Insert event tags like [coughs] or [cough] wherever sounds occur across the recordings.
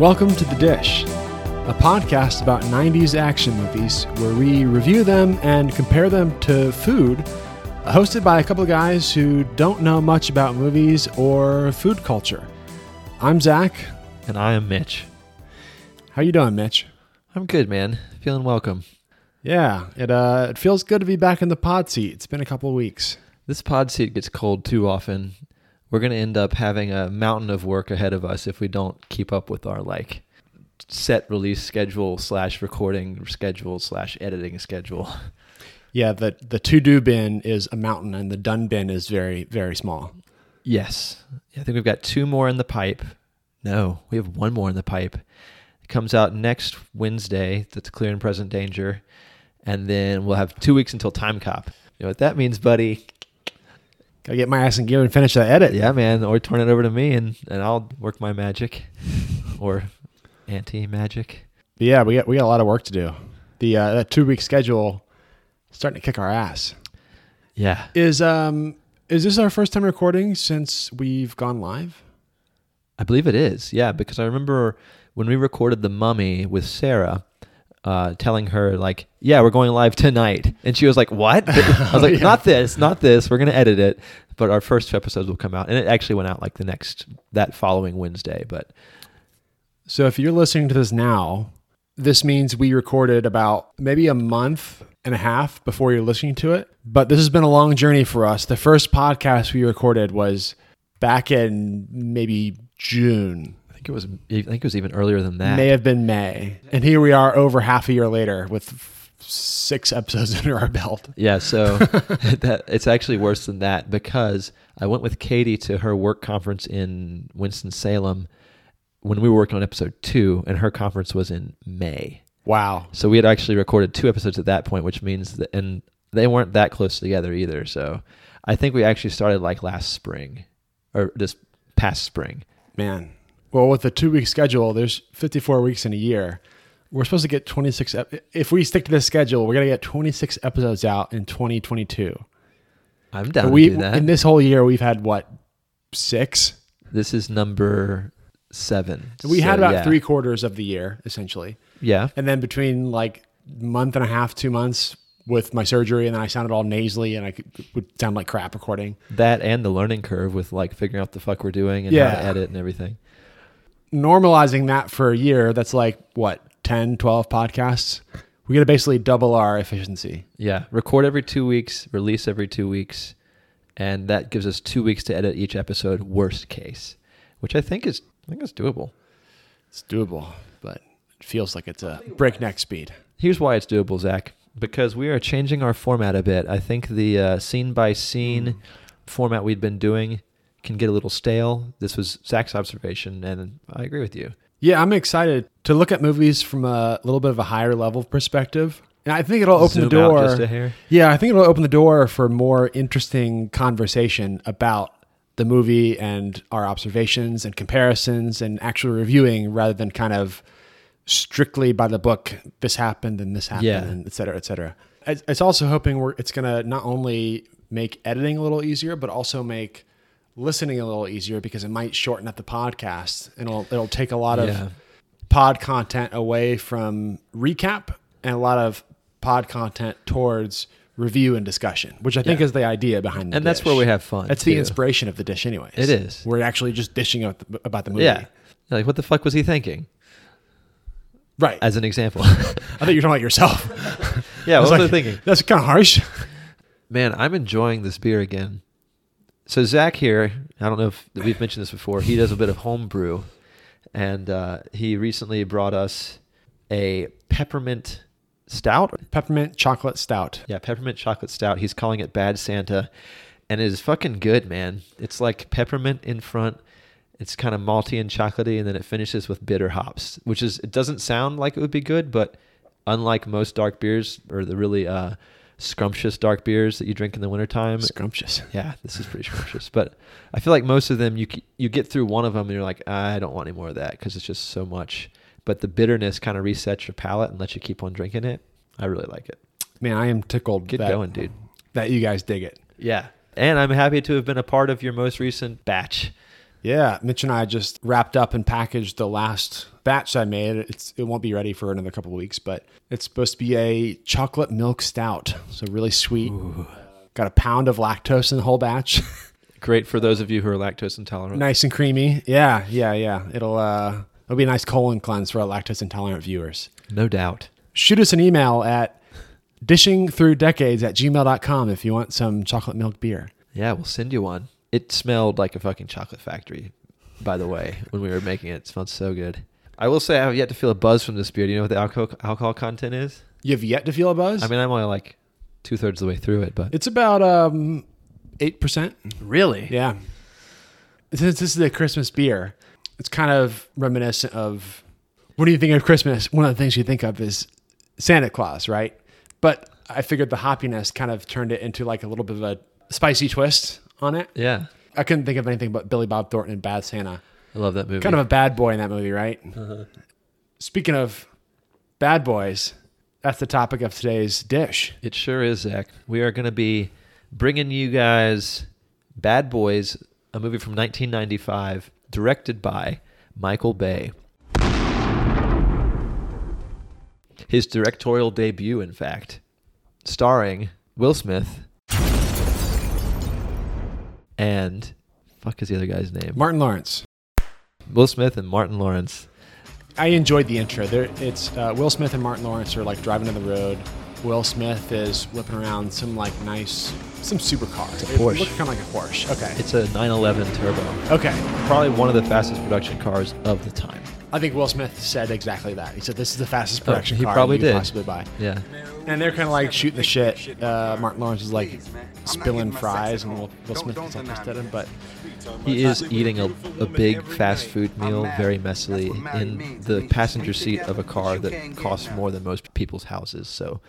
Welcome to The Dish, a podcast about 90s action movies where we review them and compare them to food, hosted by a couple of guys who don't know much about movies or food culture. I'm Zach. And I am Mitch. How you doing, Mitch? I'm good, man. Feeling welcome. Yeah, it uh, it feels good to be back in the pod seat. It's been a couple of weeks. This pod seat gets cold too often. We're going to end up having a mountain of work ahead of us if we don't keep up with our like set release schedule slash recording schedule slash editing schedule. [laughs] Yeah, the the to do bin is a mountain, and the done bin is very very small. Yes, I think we've got two more in the pipe. No, we have one more in the pipe. It comes out next Wednesday. That's clear and present danger, and then we'll have two weeks until Timecop. You know what that means, buddy? Gotta get my ass in gear and finish that edit. Yeah, man. Or turn it over to me, and and I'll work my magic, [laughs] or anti magic. Yeah, we got we got a lot of work to do. The uh, that two week schedule starting to kick our ass. Yeah. Is um is this our first time recording since we've gone live? I believe it is. Yeah, because I remember when we recorded the Mummy with Sarah, uh, telling her like, "Yeah, we're going live tonight," and she was like, "What?" [laughs] I was like, Yeah. "Not this, not this. We're gonna edit it." But our first two episodes will come out, and it actually went out like the next that following Wednesday. But So if you're listening to this now, this means we recorded about maybe a month and a half before you're listening to it. But this has been a long journey for us. The first podcast we recorded was back in maybe June. I think it was I think it was even earlier than that. May have been May. And here we are over half a year later with f- six episodes [laughs] under our belt. Yeah, so [laughs] [laughs] that it's actually worse than that because I went with Katie to her work conference in Winston Salem when we were working on episode two, and her conference was in May. Wow. So we had actually recorded two episodes at that point, which means that, and they weren't that close together either. So I think we actually started like last spring or this past spring. Man. Well, with the two week schedule, there's 54 weeks in a year. We're supposed to get 26. Ep- if we stick to this schedule, we're going to get 26 episodes out in 2022. I'm down we, to do that. In this whole year, we've had what? Six? this is number seven. We So, had about yeah. three quarters of the year, essentially. Yeah. And then between like month and a half, two months with my surgery, and then I sounded all nasally and I could, would sound like crap recording. That and the learning curve with like figuring out what the fuck we're doing and Yeah. how to edit and everything. Normalizing that for a year, that's like what, 10, 12 podcasts? We got to basically double our efficiency. Yeah, record every two weeks, release every two weeks, and that gives us two weeks to edit each episode. Worst case, which I think is I think it's doable. It's doable, but it feels like it's a breakneck speed. Here's why it's doable, Zach. Because we are changing our format a bit. I think the uh, scene by scene format we'd been doing can get a little stale. This was Zach's observation, and I agree with you. Yeah, I'm excited to look at movies from a little bit of a higher level perspective. And I think it'll open Zoom the door. out just a hair. Yeah, I think it'll open the door for more interesting conversation about the movie and our observations and comparisons and actual reviewing rather than kind of strictly by the book this happened and this happened Yeah. and et cetera, et cetera. It's it's also hoping we're, it's going to not only make editing a little easier, but also make listening a little easier because it might shorten up the podcast and it'll, it'll take a lot of Yeah. pod content away from recap and a lot of pod content towards review and discussion, which I think Yeah. is the idea behind the And that's where we have fun, That's the inspiration of the dish, anyways. It is. We're actually just dishing out the, about the movie. Yeah, like what the fuck was he thinking? Right. As an example. [laughs] I thought you were talking about yourself. [laughs] yeah, I what was was I thinking? That's kind of harsh. Man, I'm enjoying this beer again. So Zach here, I don't know if we've mentioned this before. He does a bit of homebrew, and uh, he recently brought us a peppermint stout. Peppermint chocolate stout. Yeah, peppermint chocolate stout. He's calling it Bad Santa, and it is fucking good, man. It's like peppermint in front. It's kind of malty and chocolatey, and then it finishes with bitter hops, which is it doesn't sound like it would be good, but unlike most dark beers or the really uh, scrumptious dark beers that you drink in the wintertime, Scrumptious. yeah, this is pretty scrumptious. But I feel like most of them, you you get through one of them and you're like, I don't want any more of that because it's just so much. But the bitterness kind of resets your palate and lets you keep on drinking it. I really like it. Man, I am tickled Get that, going, dude. that you guys dig it. Yeah. And I'm happy to have been a part of your most recent batch Yeah, Mitch and I just wrapped up and packaged the last batch I made. It's it won't be ready for another couple of weeks, but it's supposed to be a chocolate milk stout, so really sweet. Got a pound of lactose in the whole batch. [laughs] Great for those of you who are lactose intolerant. nice and creamy. Yeah, yeah, yeah. It'll uh it'll be a nice colon cleanse for our lactose intolerant viewers. No doubt. Shoot us an email at dishingthroughdecades at gmail.com if you want some chocolate milk beer. Yeah, we'll send you one. It smelled like a fucking chocolate factory, by the way, when we were making it. It smelled so good. I will say I have yet to feel a buzz from this beer. Do you know what the alcohol alcohol content is? You have yet to feel a buzz? I mean, I'm only like two thirds of the way through it, but it's about um eight percent. really, Yeah. Since this is a Christmas beer, it's kind of reminiscent of what do you think of Christmas? One of the things you think of is Santa Claus, right? But I figured the hoppiness kind of turned it into like a little bit of a spicy twist on it. yeah, I couldn't think of anything but Billy Bob Thornton and Bad Santa. I love that movie. Kind of a bad boy in that movie, right? Uh-huh. Speaking of bad boys, that's the topic of today's dish. It sure is, Zach. We are going to be bringing you guys Bad Boys, a movie from 1995, directed by Michael Bay. His directorial debut, in fact, starring Will Smith and fuck is the other guy's name? Martin Lawrence. Will Smith and Martin Lawrence. I enjoyed the intro. There, it's uh, Will Smith and Martin Lawrence are like driving down the road. Will Smith is whipping around some like nice, some supercar. It's a Porsche. It looks kind of like a Porsche. Okay. It's a 911 Turbo. okay. Probably one of the fastest production cars of the time. I think Will Smith said exactly that. He said this is the fastest Oh, production he car probably you could did. possibly buy. Yeah. And they're kind of like shooting the shit. Uh, Martin Lawrence is like spilling fries, and Will, Will Smith is like pissed at him. But He is eating a, a big fast food meal very messily in the passenger seat of a car that costs more than most people's houses. So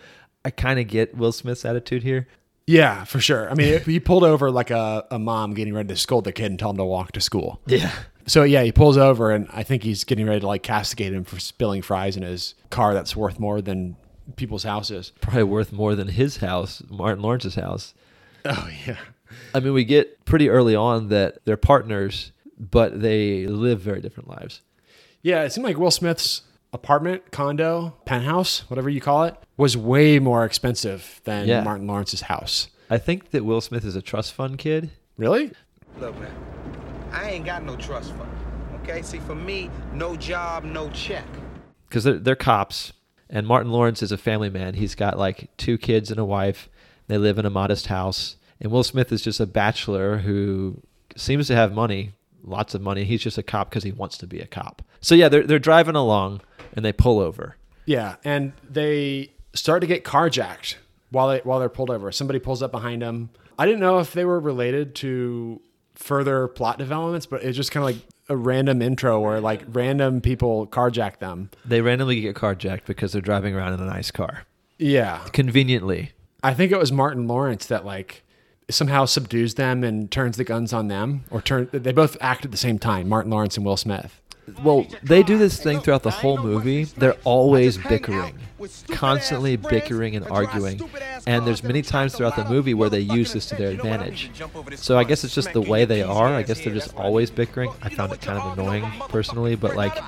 I kind of get Will Smith's attitude here. yeah, for sure. I mean, [laughs] he pulled over like a, a mom getting ready to scold the kid and tell him to walk to school. Yeah. So yeah, he pulls over, and I think he's getting ready to like castigate him for spilling fries in his car that's worth more than people's houses. Probably worth more than his house, Martin Lawrence's house. Oh yeah, I mean, we get pretty early on that they're partners, but they live very different lives. yeah. It seemed like Will Smith's apartment, condo, penthouse, whatever you call it, was way more expensive than Yeah. Martin Lawrence's house. I think that Will Smith is a trust fund kid. Really? Look, man, I ain't got no trust fund. Okay, see, for me, no job, no check. because they're, they're cops and martin lawrence is a family man. He's got like two kids and a wife. They live in a modest house. And will smith is just a bachelor who seems to have money lots of money. He's just a cop because he wants to be a cop. So yeah they're, they're driving along and they pull over. Yeah, and they start to get carjacked while they while they're pulled over. Somebody pulls up behind them. I didn't know if they were related to further plot developments, but it just kind of like a random intro where like random people carjack them. they randomly get carjacked because they're driving around in a nice car Yeah, conveniently I think it was Martin Lawrence that like somehow subdues them and turns the guns on them, or turn. They both act at the same time. Martin Lawrence and Will Smith. Well they do this thing throughout the whole movie. They're always bickering. constantly bickering and arguing. and there's many times throughout the movie where they use this to their advantage. so i guess it's just the way they are. I guess they're just always bickering. I found it kind of annoying personally but like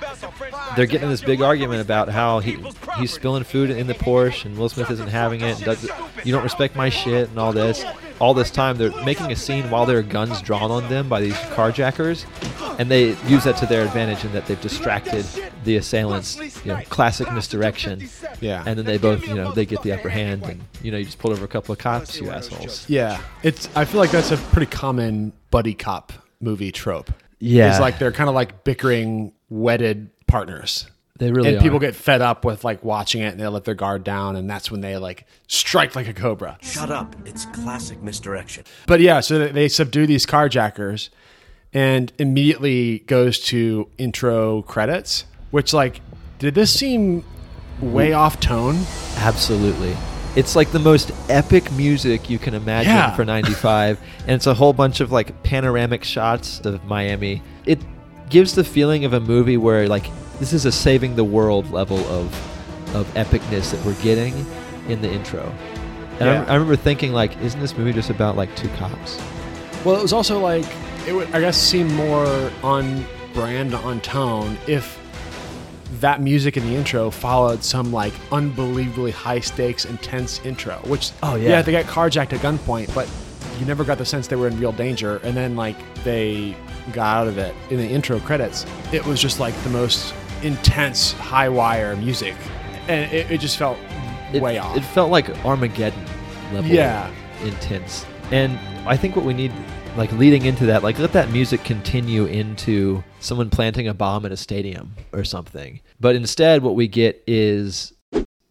they're getting this big argument about how he he's spilling food in the porsche and will smith isn't having it and does you don't respect my shit and all this all this time they're making a scene while there are guns drawn on them by these carjackers and they use that to their advantage in that they've distracted the assailants you know classic misdirection Yeah. and then they both you know they get the upper hand and you know you just pulled over a couple of cops you assholes Yeah, it's. I feel like that's a pretty common buddy cop movie trope. Yeah. it's like they're kind of like bickering wedded partners. They really and people get fed up with like watching it and they let their guard down and that's when they like strike like a cobra Shut up. It's classic misdirection. but yeah so they- they subdue these carjackers and immediately goes to intro credits which like did this seem way off tone Absolutely. It's like the most epic music you can imagine Yeah. for 95 [laughs] and it's a whole bunch of like panoramic shots of Miami. It gives the feeling of a movie where like this is a saving the world level of of epicness that we're getting in the intro. And Yeah. I, I remember thinking like isn't this movie just about like two cops? well it was also like it would, I guess, seem more on brand, on tone if that music in the intro followed some like unbelievably high stakes, intense intro. Which, Oh, yeah. yeah, they got carjacked at gunpoint, but you never got the sense they were in real danger. And then like they got out of it in the intro credits. It was just like the most intense, high wire music, and it, it just felt It, way off. It felt like Armageddon level. Yeah. Intense. And I think what we need, like leading into that, like let that music continue into someone planting a bomb at a stadium or something. But instead, what we get is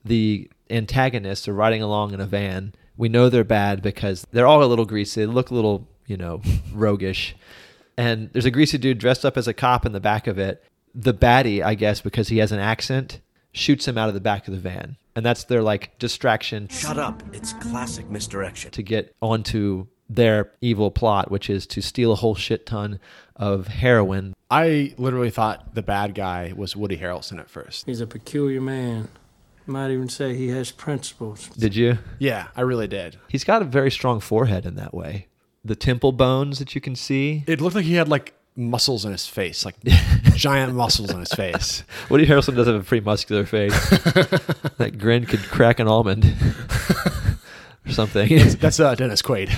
the antagonists are riding along in a van. We know they're bad because they're all a little greasy. They look a little, you know, [laughs] roguish. And there's a greasy dude dressed up as a cop in the back of it. The baddie, I guess, because he has an accent, shoots him out of the back of the van. And that's their like distraction Shut up. It's classic misdirection. to get onto their evil plot, which is to steal a whole shit ton of heroin. I literally thought the bad guy was Woody Harrelson at first. He's a peculiar man. Might even say he has principles. Did you? Yeah, I really did. He's got a very strong forehead in that way. The temple bones that you can see. It looked like he had like muscles in his face, like [laughs] giant muscles in his face. [laughs] Woody Harrelson does have a pretty muscular face. [laughs] that grin could crack an almond or something. That's uh, Dennis Quaid.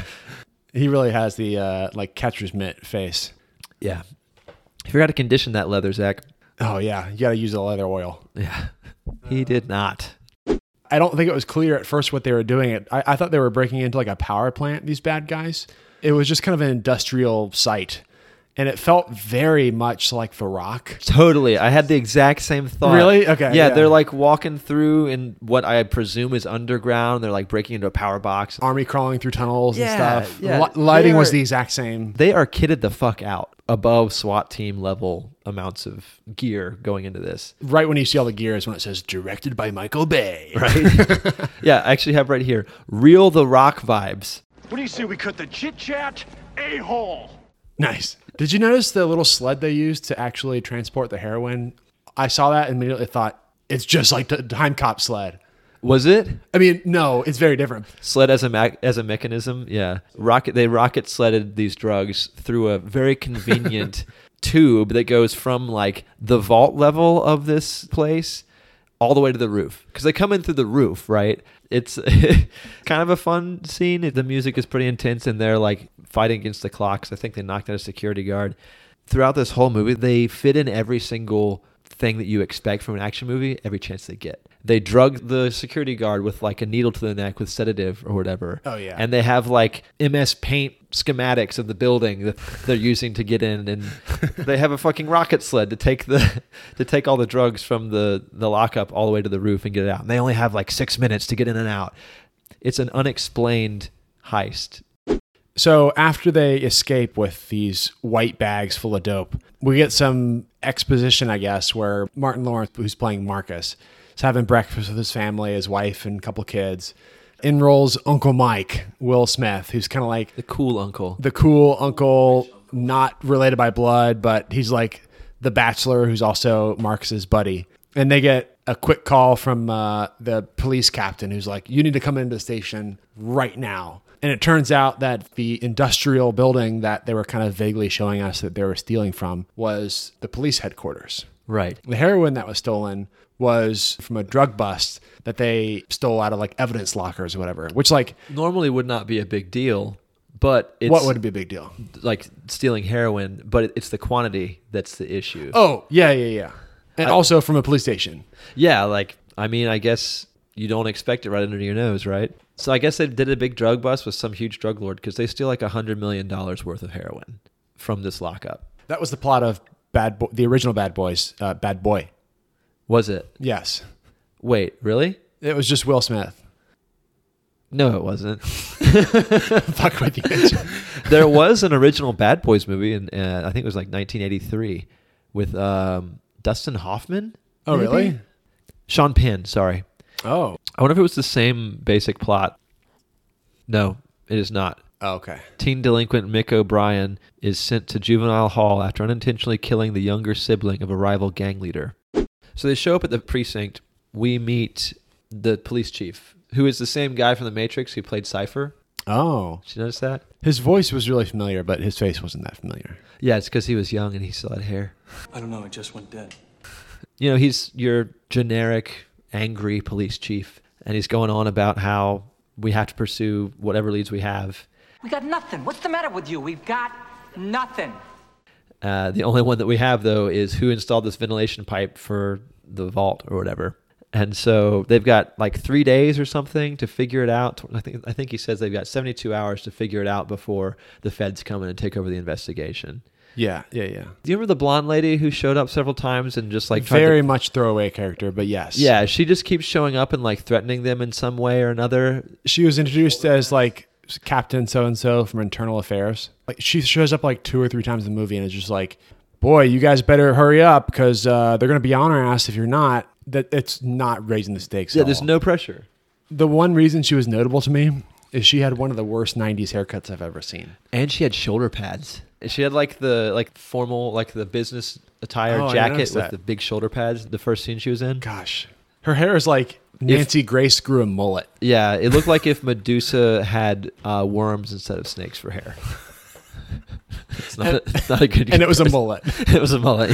He really has the uh, like catcher's mitt face. yeah. You forgot to condition that leather, Zach. Oh yeah, you got to use the leather oil. Yeah. He did not. I don't think it was clear at first what they were doing. It. I, I thought they were breaking into like a power plant. These bad guys. It was just kind of an industrial site, and it felt very much like The Rock. Totally. I had the exact same thought. Really? Okay, Yeah, yeah. they're like walking through in what I presume is underground. They're like breaking into a power box. Army crawling through tunnels Yeah, and stuff. yeah. Li- lighting They was the exact same. They are kitted the fuck out above SWAT team level amounts of gear going into this. Right when you see all the gear is when it says directed by Michael Bay. [laughs] Right? yeah, I actually have right here real The Rock vibes. What do you say we cut the chit chat? A hole. Nice. Did you notice the little sled they used to actually transport the heroin? I saw that and immediately thought it's just like the Timecop sled. Was it I mean, no, it's very different. sled as a ma- as a mechanism? Yeah, rocket. They rocket sledded these drugs through a very convenient [laughs] tube that goes from like the vault level of this place all the way to the roof because they come in through the roof, right? It's [laughs] kind of a fun scene. The music is pretty intense, and they're like fighting against the clocks. I think they knocked out a security guard. Throughout this whole movie, they fit in every single thing that you expect from an action movie every chance they get. They drug the security guard with like a needle to the neck with sedative or whatever. Oh, yeah. And they have like MS Paint schematics of the building that they're using to get in, and [laughs] they have a fucking rocket sled to take the [laughs] to take all the drugs from the the lockup all the way to the roof and get it out. And they only have like six minutes to get in and out. It's an unexplained heist. So after they escape with these white bags full of dope, we get some exposition, I guess, where Martin Lawrence, who's playing Marcus, is having breakfast with his family, his wife, and a couple kids. In rolls Uncle Mike, Will Smith, who's kind of like The cool uncle. the cool uncle, not related by blood, but he's like the bachelor who's also Marcus's buddy. And they get a quick call from uh, the police captain who's like, You need to come into the station right now. And it turns out that the industrial building that they were kind of vaguely showing us that they were stealing from was the police headquarters. Right. The heroin that was stolen was from a drug bust that they stole out of like evidence lockers or whatever, which, like, Normally would not be a big deal, but it's what would be a big deal? like stealing heroin, but it's the quantity that's the issue. Oh, yeah, yeah, yeah. And also from a police station. Yeah, like I mean, I guess you don't expect it right under your nose, right? So I guess they did a big drug bust with some huge drug lord because they steal like a hundred million dollars worth of heroin from this lockup. That was the plot of Bad Boy, the original Bad Boys, uh, Bad Boy. Was it? Yes, Wait, really? it was just Will Smith. No, it wasn't. [laughs] Fuck with you. [laughs] there was an original Bad Boys movie, and uh, I think it was like 1983 with um, Dustin Hoffman. Oh, maybe? really? Sean Penn. Sorry. Oh, I wonder if it was the same basic plot. No, it is not. oh okay. Teen delinquent Mick O'Brien is sent to juvenile hall after unintentionally killing the younger sibling of a rival gang leader. So they show up at the precinct. We meet the police chief, who is the same guy from The Matrix who played Cypher. Oh, Did you notice that? his voice was really familiar, but his face wasn't that familiar. Yeah, it's because he was young and he still had hair. I don't know. It just went dead. You know, he's your generic angry police chief, and he's going on about how we have to pursue whatever leads we have. We got nothing. What's the matter with you? We've got nothing. Uh, the only one that we have though is who installed this ventilation pipe for the vault or whatever. And so they've got like three days or something to figure it out. I think I think he says they've got 72 hours to figure it out before the feds come in and take over the investigation. Yeah, yeah, yeah. Do you remember the blonde lady who showed up several times and just like Very to, much throwaway character, but yes. yeah, she just keeps showing up and like threatening them in some way or another. She was introduced as like Captain so and so from Internal Affairs. Like she shows up like two or three times in the movie, and it's just like, boy, you guys better hurry up because uh, they're gonna be on our ass if you're not. That it's not raising the stakes. Yeah, there's all. no pressure. The one reason she was notable to me is she had one of the worst '90s haircuts I've ever seen. And she had shoulder pads. She had like the like formal like the business attire Oh, I jacket noticed with that. the big shoulder pads. The first scene she was in. Gosh, her hair is like Nancy Grace grew a mullet. Yeah, it looked like if [laughs] Medusa had uh, worms instead of snakes for hair. it's, not a, it's not a good. And it was a comparison. mullet. [laughs] it was a mullet.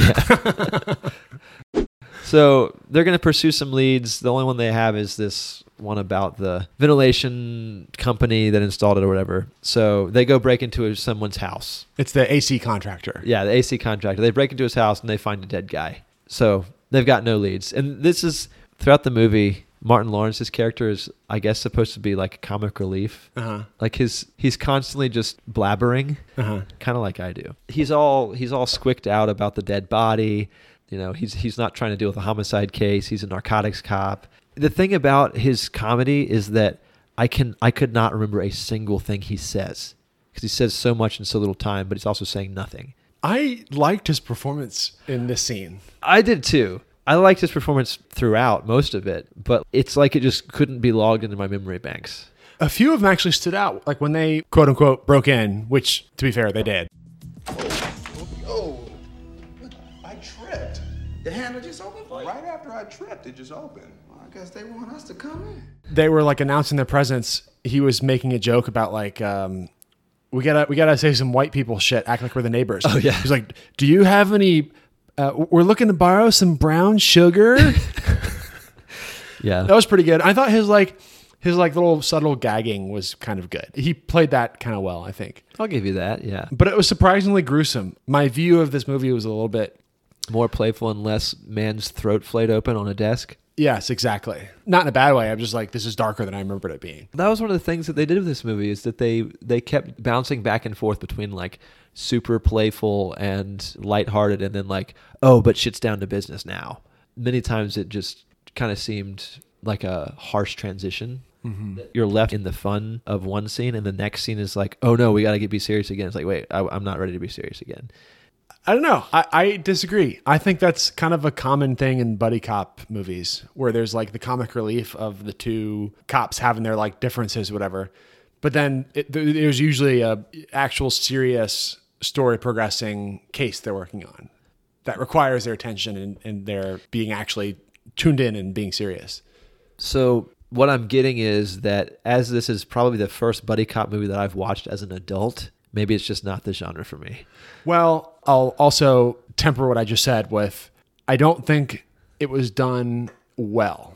Yeah. [laughs] so they're going to pursue some leads. The only one they have is this one about the ventilation company that installed it or whatever. So they go break into someone's house. It's the AC contractor. Yeah, the AC contractor. They break into his house and they find a dead guy. So they've got no leads. And this is throughout the movie. Martin Lawrence's character is, I guess, supposed to be like comic relief. Uh-huh. Like his, he's constantly just blabbering, Uh-huh. kind of like I do. He's all he's all squicked out about the dead body. You know, he's he's not trying to deal with a homicide case. He's a narcotics cop. The thing about his comedy is that I can I could not remember a single thing he says because he says so much in so little time, but he's also saying nothing. I liked his performance in this scene. I did too. I liked his performance throughout most of it, but it's like it just couldn't be logged into my memory banks. A few of them actually stood out, like when they quote unquote broke in, which to be fair, they did. Oh, I tripped. The handle just opened? Right after I tripped, it just opened. Well, I guess they want us to come in. They were like announcing their presence. He was making a joke about like, um, we gotta we gotta say some white people shit, act like we're the neighbors. Oh yeah. He's like, do you have any? Uh, we're looking to borrow some brown sugar. [laughs] Yeah. that was pretty good. I thought his like his like little subtle gagging was kind of good. He played that kind of well, I think. I'll give you that. Yeah. But it was surprisingly gruesome. My view of this movie was a little bit More playful and less man's throat flayed open on a desk. Yes, exactly. Not in a bad way. I'm just like, this is darker than I remembered it being. That was one of the things that they did with this movie is that they they kept bouncing back and forth between like super playful and lighthearted and then like, oh, but shit's down to business now. Many times it just kind of seemed like a harsh transition. Mm-hmm. You're left in the fun of one scene, and the next scene is like, oh no, we got to get be serious again. It's like, wait, I, I'm not ready to be serious again. I don't know. I, I disagree. I think that's kind of a common thing in buddy cop movies where there's like the comic relief of the two cops having their like differences, whatever. But then it, there- there's usually a actual serious story progressing case they're working on that requires their attention and, and they're being actually tuned in and being serious. So what I'm getting is that as this is probably the first buddy cop movie that I've watched as an adult, maybe it's just not the genre for me. Well, I'll also temper what I just said with I don't think it was done well.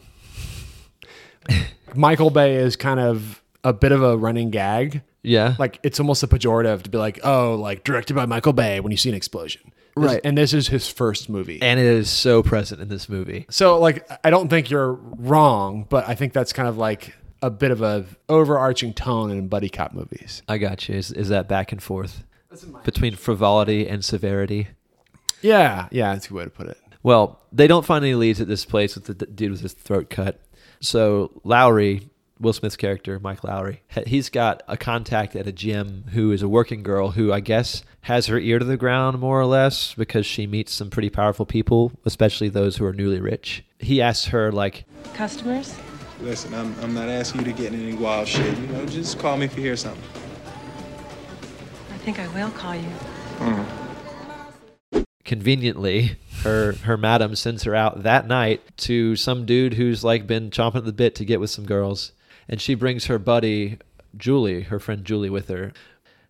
[laughs] Michael Bay is kind of a bit of a running gag. Yeah. Like it's almost a pejorative to be like, oh, like directed by Michael Bay when you see an explosion. This- Right. And this is his first movie. and it is so present in this movie. so like I don't think you're wrong, but I think that's kind of like a bit of a overarching tone in buddy cop movies. I got you. Is, is that back and forth between frivolity and severity? Yeah, yeah, that's a good way to put it. Well, they don't find any leads at this place with the d- dude with his throat cut. So Lowry, Will Smith's character, Mike Lowry, he's got a contact at a gym who is a working girl who I guess has her ear to the ground more or less because she meets some pretty powerful people, especially those who are newly rich. He asks her like, Customers? Listen, I'm, I'm not asking you to get in any wild shit. You know, just call me if you hear something. I think I will call you. conveniently her her madam sends her out that night to some dude who's like been chomping at the bit to get with some girls and she brings her buddy Julie, her friend Julie, with her.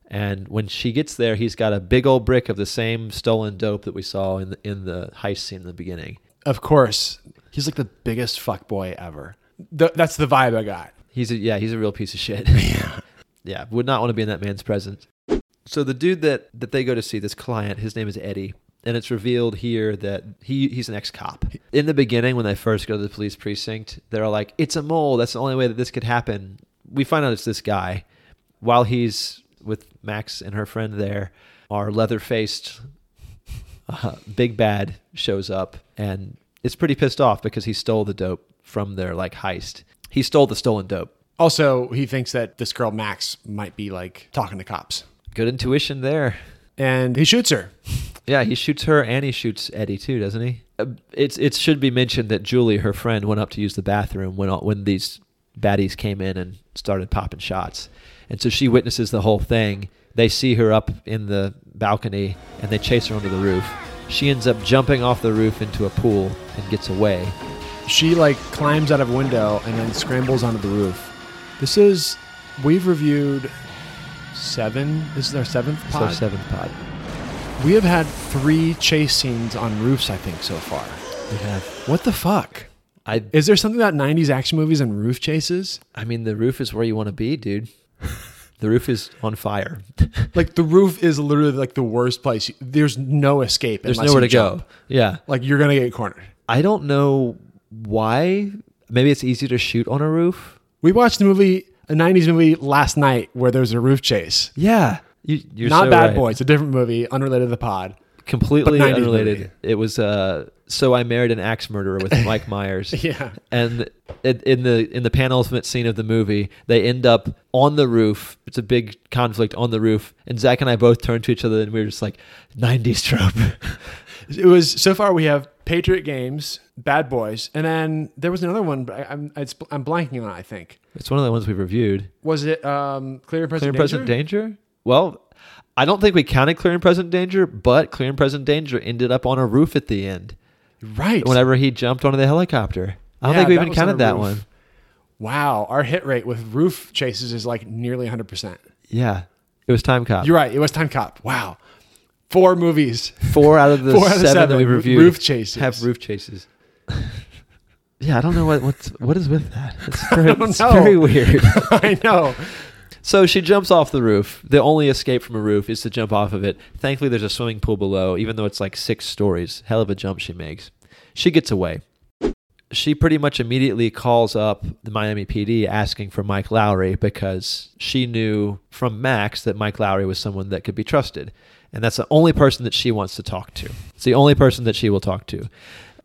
And when she gets there, he's got a big old brick of the same stolen dope that we saw in the, in the heist scene in the beginning. Of course, he's like the biggest fuck boy ever. Th- that's the vibe I got. He's a, yeah, he's a real piece of shit. [laughs] Yeah, yeah, would not want to be in that man's presence. So the dude that that they go to see, this client, his name is Eddie, and it's revealed here that he he's an ex cop. In the beginning, when they first go to the police precinct, they're like, "It's a mole. That's the only way that this could happen." We find out it's this guy. While he's with Max and her friend there, our leather faced [laughs] uh, big bad shows up and is pretty pissed off because he stole the dope from their like heist. He stole the stolen dope. Also, he thinks that this girl Max might be like talking to cops, Good intuition there. and he shoots her. Yeah, he shoots her and he shoots Eddie too, doesn't he? Uh, It's it should be mentioned that Julie, her friend, went up to use the bathroom when when these baddies came in and started popping shots, and so she witnesses the whole thing. They see her up in the balcony and they chase her onto the roof. She ends up jumping off the roof into a pool and gets away. She like climbs out of a window and then scrambles onto the roof. This is we've reviewed seven. This is our seventh It's our pod. seventh pod. We have had three chase scenes on roofs, I think, so far. We have. What the fuck? I Is there something about '90s action movies and roof chases? I mean, the roof is where you want to be, dude. [laughs] the roof is on fire. [laughs] Like the roof is literally like the worst place. There's no escape. There's nowhere to go. Yeah. Like you're gonna get cornered. I don't know why. Maybe it's easier to shoot on a roof. We watched the movie, a '90s movie last night where there was a roof chase. Yeah. You, you're Not so Bad right. Boys, a different movie, unrelated to the pod. Completely but 90s unrelated. movie. It was uh, so I married an axe murderer with Mike [laughs] Myers. Yeah. And it, in the in the penultimate scene of the movie, they end up on the roof. It's a big conflict on the roof, and Zach and I both turned to each other and we were just like, "90s trope." It was so far we have Patriot Games, Bad Boys, and then there was another one. But I, I'm it's, I'm blanking on. it, I think it's one of the ones we reviewed. was it um, Clear and Clear Present and present danger? Well, I don't think we counted clear and present danger, but clear and present danger ended up on a roof at the end. Right. Whenever he jumped onto the helicopter. I don't Yeah, think we even was on counted that one. Wow, our hit rate with roof chases is like nearly 100. percent Yeah. It was Timecop. You're right. It was Timecop. Wow, four movies. Four out of the [laughs] Four out of seven, that we reviewed roof chases. have roof chases. [laughs] yeah, I don't know what what's what is with that. It's [laughs] very, it's very weird. I know. So she jumps off the roof. The only escape from a roof is to jump off of it. Thankfully, there's a swimming pool below, even though it's like six stories. Hell of a jump she makes. She gets away. She pretty much immediately calls up the Miami PD asking for Mike Lowry because she knew from Max that Mike Lowry was someone that could be trusted. And that's the only person that she wants to talk to. It's the only person that she will talk to.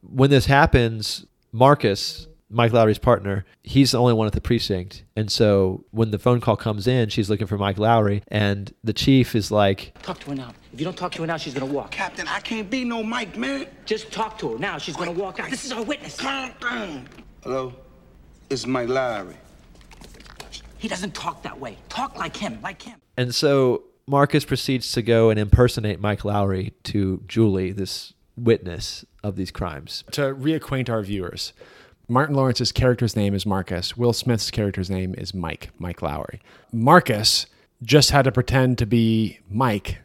When this happens, Marcus, Mike Lowry's partner, he's the only one at the precinct. And so when the phone call comes in, she's looking for Mike Lowry, and the chief is like, Talk to her now. If you don't talk to her now, she's gonna walk. Captain, I can't be no Mike, man. Just talk to her now. She's gonna walk out. This is our witness. Calm down. Hello? It's Mike Lowry. He doesn't talk that way. Talk like him, like him. and so Marcus proceeds to go and impersonate Mike Lowry to Julie, this witness of these crimes. To reacquaint our viewers, Martin Lawrence's character's name is Marcus. Will Smith's character's name is Mike. Mike Lowry. Marcus just had to pretend to be Mike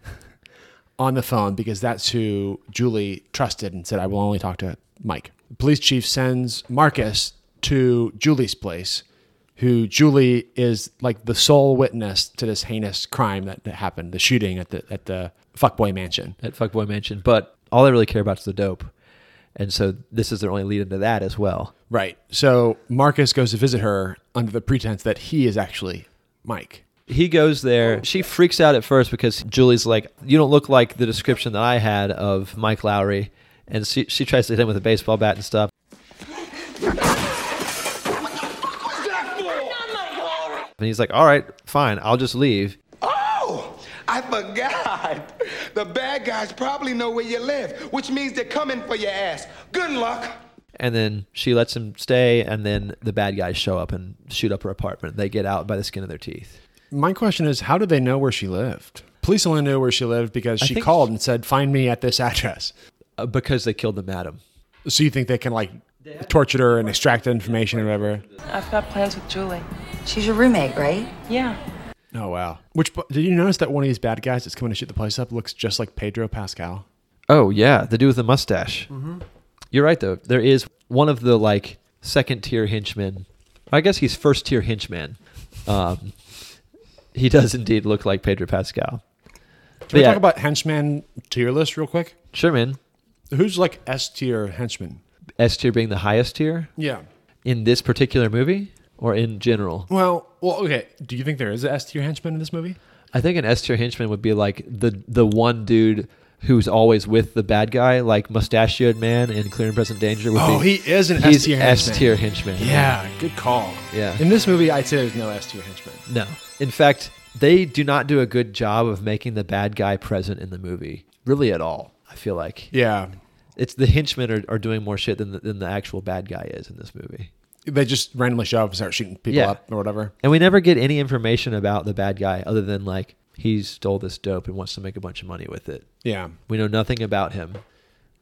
[laughs] on the phone because that's who Julie trusted and said, I will only talk to Mike. The police chief sends Marcus to Julie's place, who Julie is like the sole witness to this heinous crime that, that happened, the shooting at the at the fuckboy mansion. At Fuckboy Mansion, but all they really care about is the dope. And so this is their only lead into that as well. Right. So Marcus goes to visit her under the pretense that he is actually Mike. He goes there. She freaks out at first because Julie's like, "You don't look like the description that I had of Mike Lowry," and she she tries to hit him with a baseball bat and stuff. And he's like, "All right, fine, I'll just leave." Oh, I forgot. The bad guys probably know where you live, which means they're coming for your ass. Good luck. And then she lets him stay, and then the bad guys show up and shoot up her apartment. They get out by the skin of their teeth. My question is, how do they know where she lived? Police only knew where she lived because I she think- called and said, "Find me at this address." Uh, because they killed the madam. So you think they can like tortured her and extracted information or whatever. I've got plans with Julie. She's your roommate, right? Yeah. Oh wow! Which did you notice that one of these bad guys that's coming to shoot the place up looks just like Pedro Pascal? Oh yeah, the dude with the mustache. You're right though. There is one of the like second tier henchmen. I guess he's first tier henchman. Um, he does indeed look like Pedro Pascal. Can But we yeah, talk about henchman tier list real quick? sure, man. Who's like S tier henchman? S tier being the highest tier Yeah. in this particular movie or in general. Well, well, okay. Do you think there is an S tier henchman in this movie? I think an S tier henchman would be like the the one dude who's always with the bad guy, like mustachioed man in Clear and Present Danger. Would Oh, be, he is an he's S-tier henchman. S tier henchman. Yeah, good call. Yeah. In this movie, I'd say there's no S tier henchman. No. In fact, they do not do a good job of making the bad guy present in the movie, really at all. I feel like Yeah. It's the henchmen are, are doing more shit than the, than the actual bad guy is in this movie. They just randomly show up and start shooting people Yeah. up or whatever. And we never get any information about the bad guy other than like he stole this dope and wants to make a bunch of money with it. Yeah. We know nothing about him.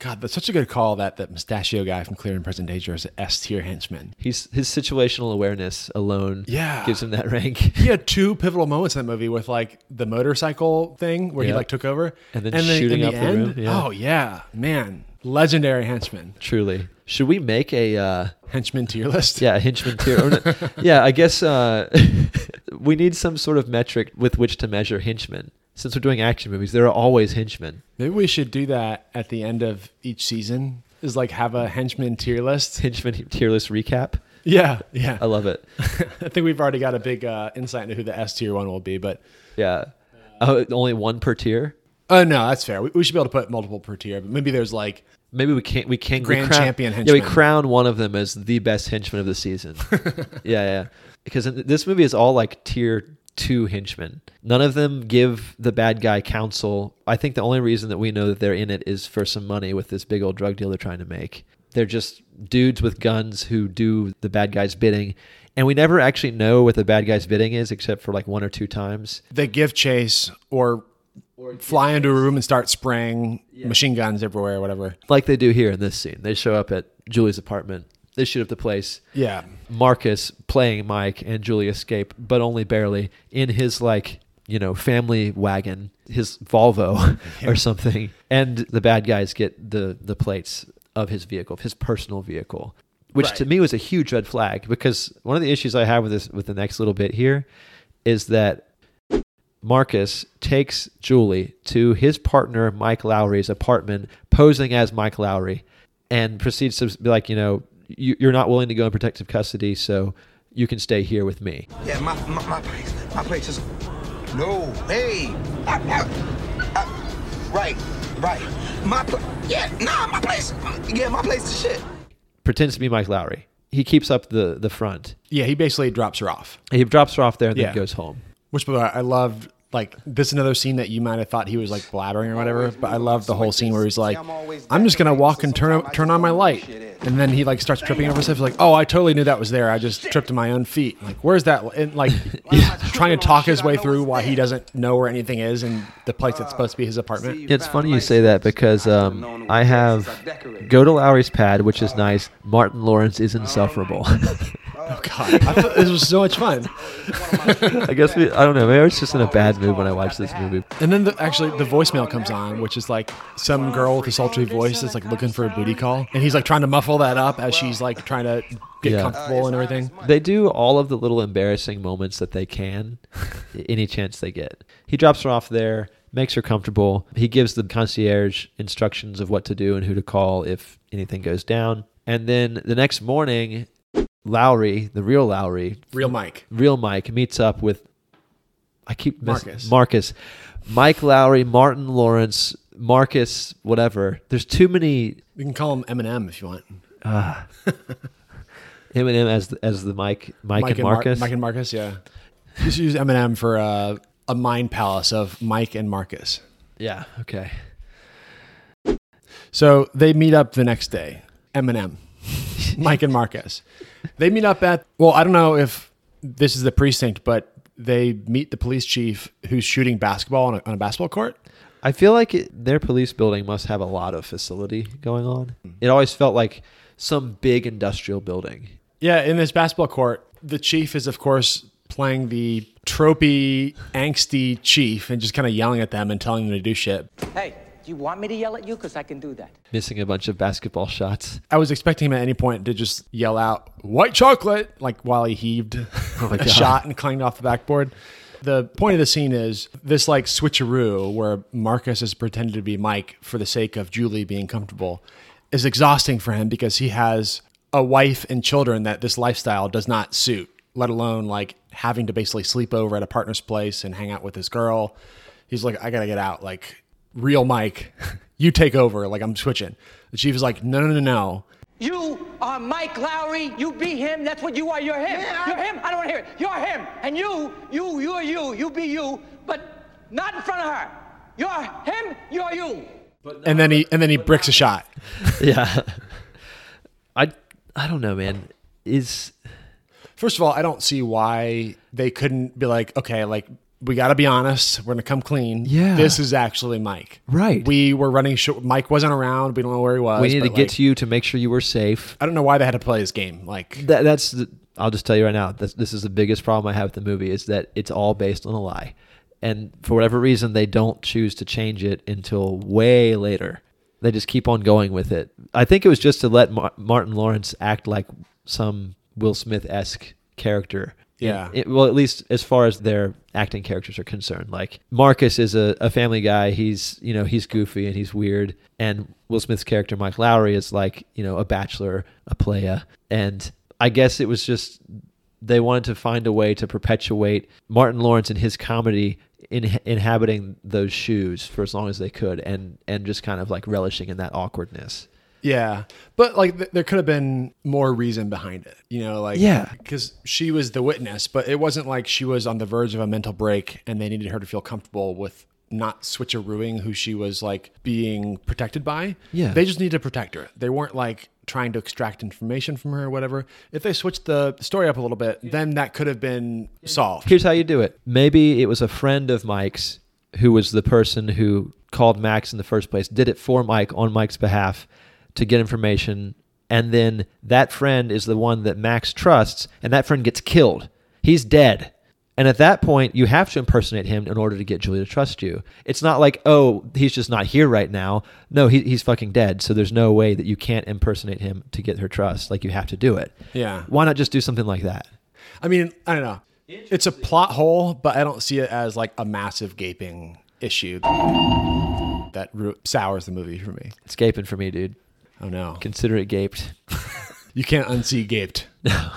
God, that's such a good call that that mustachio guy from Clear and Present Danger is an S tier henchman. He's his situational awareness alone Yeah. gives him that [laughs] rank. He had two pivotal moments in that movie with like the motorcycle thing where he Yeah. like took over And then shooting up the room, yeah. Oh yeah, man, legendary henchman. Truly. Should we make a uh Henchman tier list. yeah, henchman tier? [laughs] yeah, I guess uh [laughs] we need some sort of metric with which to measure henchmen. Since we're doing action movies, there are always henchmen. Maybe we should do that at the end of each season. Is like have a henchman tier list. Henchman tier list recap. Yeah, yeah. I love it. [laughs] I think we've already got a big uh, insight into who the S tier one will be, but Yeah. Oh, only one per tier. Oh no, that's fair. We, we should be able to put multiple per tier, but maybe there's like Maybe we can't. We can Grand crown, champion Henchman. Yeah, we crown one of them as the best henchman of the season. [laughs] yeah, yeah. Because this movie is all like tier two henchmen. None of them give the bad guy counsel. I think the only reason that we know that they're in it is for some money with this big old drug deal they're trying to make. They're just dudes with guns who do the bad guy's bidding. And we never actually know what the bad guy's bidding is except for like one or two times. they give chase or fly into a room and start spraying machine guns everywhere or whatever. Like they do here in this scene. They show up at Julie's apartment. They shoot up the place. Yeah. Marcus playing Mike and Julie escape, but only barely in his like you know family wagon, his Volvo [laughs] or something, and the bad guys get the the plates of his vehicle, his personal vehicle, which to me was a huge red flag because one of the issues I have with this with the next little bit here is that Marcus takes Julie to his partner Mike Lowry's apartment, posing as Mike Lowry, and proceeds to be like, you know, you, you're not willing to go in protective custody, so you can stay here with me. Yeah, my, my, my place. My place is. No, hey. I- I- I- right, right. My place. Yeah, nah, my place. Yeah, my place is shit. Pretends to be Mike Lowry. He keeps up the the front. Yeah, he basically drops her off. He drops her off there and Yeah. then goes home. Which by the way, I loved like this is another scene that you might have thought he was like blabbering or whatever, but I love the whole scene where he's like, I'm just gonna walk and turn turn on my light. And then he like starts tripping over stuff. He's like, oh, I totally knew that was there. I just tripped to my own feet. Like, where's that? And like, [laughs] [laughs] trying to talk his way through why he doesn't know where anything is in the place that's supposed to be his apartment. It's funny you say that because um, I have go to Lowry's pad, which is nice. Martin Lawrence is insufferable. [laughs] Oh [laughs] God, I thought this was so much fun. I guess we, I don't know. Maybe I was just in a bad mood when I watched this movie. And then the, actually the voicemail comes on, which is like some girl with a sultry voice that's like looking for a booty call, and he's like trying to muffle that up as she's like trying to get Yeah. comfortable and everything. They do all of the little embarrassing moments that they can, [laughs] any chance they get. He drops her off there, makes her comfortable. He gives the concierge instructions of what to do and who to call if anything goes down. And then the next morning, Lowry, the real Lowry, Real Mike. real Mike, meets up with. I keep miss- Marcus. Marcus, Mike Lowry, Martin Lawrence, Marcus, whatever. There's too many You can call him M&M if you want. [laughs] M&M as the, as the Mike Mike, and Mar- Marcus. Mike and Marcus, yeah. Just use M&M for uh, a mind palace of Mike and Marcus. yeah. Okay. So they meet up the next day. M&M, [laughs] Mike and Marquez. They meet up at well, I don't know if this is the precinct, but they meet the police chief who's shooting basketball on a, on a basketball court. I feel like it, their police building must have a lot of facility going on. It always felt like some big industrial building. Yeah, in this basketball court, the chief is, of course, playing the tropey, angsty chief and just kind of yelling at them and telling them to do shit. Hey, do you want me to yell at you? Because I can do that. Missing a bunch of basketball shots. I was expecting him at any point to just yell out "white chocolate" like while he heaved [laughs] oh my a God. shot and clanged off the backboard. The point of the scene is this like switcheroo where Marcus is pretended to be Mike for the sake of Julie being comfortable is exhausting for him because he has a wife and children that this lifestyle does not suit, let alone like having to basically sleep over at a partner's place and hang out with his girl. He's like, I gotta get out. Like, real Mike, [laughs] you take over. Like, I'm switching. The chief is like, no, no, no, no. You are Mike Lowrey. You be him. That's what you are. You're him. You're him. I don't want to hear it. You're him. And you, you, you are you. You be you, but not in front of her. You're him. You're you. And then he and then he bricks a shot. [laughs] yeah. I I don't know, man. Is First of all, I don't see why they couldn't be like, okay, like we got to be honest. We're gonna come clean. Yeah. this is actually Mike. Right. We were running. Sh- Mike wasn't around. We don't know where he was. we need to but, get to you to make sure you were safe. I don't know why they had to play this game. Like, That, that's the, I'll just tell you right now. This, this is the biggest problem I have with the movie is that it's all based on a lie, and for whatever reason they don't choose to change it until way later. They just keep on going with it. I think it was just to let Mar- Martin Lawrence act like some Will Smith esque character. Yeah. It- well, at least as far as their acting characters are concerned. Like Marcus is a, a family guy. He's you know he's goofy and he's weird. And Will Smith's character Mike Lowrey is like you know a bachelor, a playa. And I guess it was just they wanted to find a way to perpetuate Martin Lawrence and his comedy in inhabiting those shoes for as long as they could, and and just kind of like relishing in that awkwardness. Yeah, but like th- there could have been more reason behind it. You know, like Yeah. because she was the witness, but it wasn't like she was on the verge of a mental break and they needed her to feel comfortable with not switcherooing who she was like being protected by. Yeah. they just needed to protect her. They weren't like trying to extract information from her or whatever. If they switched the story up a little bit, then that could have been solved. Here's how you do it. Maybe it was a friend of Mike's who was the person who called Max in the first place, did it for Mike on Mike's behalf to get information. And then that friend is the one that Max trusts, and that friend gets killed. He's dead. And at that point, you have to impersonate him in order to get Julie to trust you. It's not like, oh, he's just not here right now. No, he, he's fucking dead. So there's no way that you can't impersonate him to get her trust. Like you have to do it. Yeah. Why not just do something like that? I mean, I don't know. It's a plot hole, but I don't see it as like a massive gaping issue that ru- sours the movie for me. It's gaping for me, dude. Oh no. Consider it gaped. [laughs] You can't unsee gaped. [laughs] No.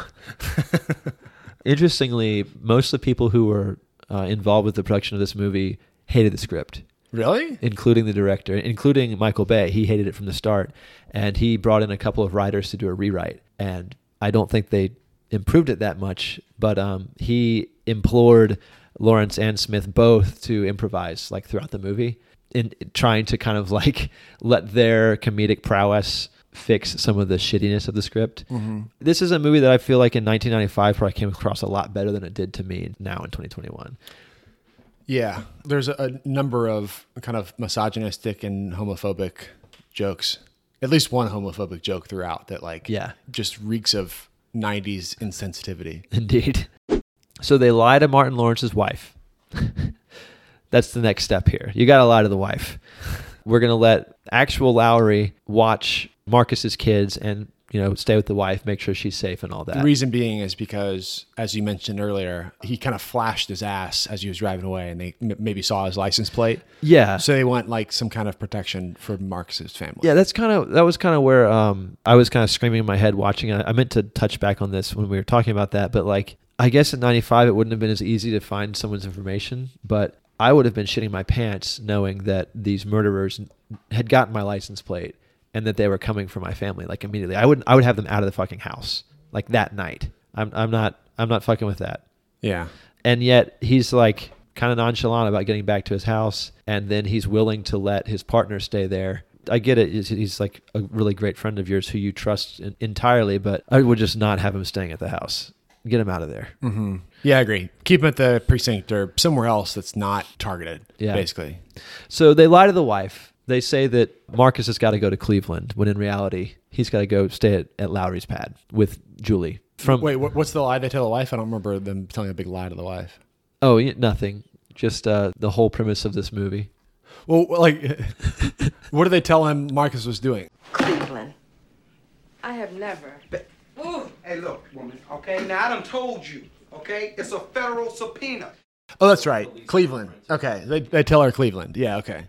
Interestingly, most of the people who were uh, involved with the production of this movie hated the script, Really? including the director, including Michael Bay. He hated it from the start, and he brought in a couple of writers to do a rewrite. And I don't think they improved it that much, but um, he implored Lawrence and Smith both to improvise like throughout the movie, in trying to kind of like [laughs] let their comedic prowess fix some of the shittiness of the script. Mm-hmm. This is a movie that I feel like in 1995 probably came across a lot better than it did to me now in 2021. Yeah. There's a, a number of kind of misogynistic and homophobic jokes. At least one homophobic joke throughout that like Yeah. just reeks of 90s insensitivity. [laughs] Indeed. So they lie to Martin Lawrence's wife. [laughs] That's the next step here. You got to lie to the wife. We're going to let actual Lowrey watch Marcus's kids and, you know, stay with the wife, make sure she's safe and all that. The reason being is because, as you mentioned earlier, he kind of flashed his ass as he was driving away, and they m- maybe saw his license plate. Yeah. So they want like some kind of protection for Marcus's family. Yeah, that's kind of that was kind of where um, I was kind of screaming in my head watching it. I meant to touch back on this when we were talking about that, but like I guess in '95 it wouldn't have been as easy to find someone's information, but I would have been shitting my pants knowing that these murderers had gotten my license plate and that they were coming for my family like immediately. I would I would have them out of the fucking house like that night. I'm I'm not I'm not fucking with that Yeah. and yet he's like kind of nonchalant about getting back to his house and then he's willing to let his partner stay there i get it he's, he's like a really great friend of yours who you trust en- entirely but i would just not have him staying at the house Get him out of there. Mm-hmm. Yeah, I agree. Keep him at the precinct or somewhere else that's not targeted. Yeah. basically. So they lie to the wife. They say that Marcus has got to go to Cleveland when in reality he's got to go stay at, at Lowrey's pad with Julie. From Wait, what, what's the lie they tell the wife? I don't remember them telling a big lie to the wife. oh nothing, just uh, the whole premise of this movie. Well, like, [laughs] what do they tell him Marcus was doing? Cleveland. I have never. Hey, look, woman, okay? Now, I done told you, okay? It's a federal subpoena. Oh, that's right, Cleveland. Okay, they they tell her Cleveland. Yeah, okay.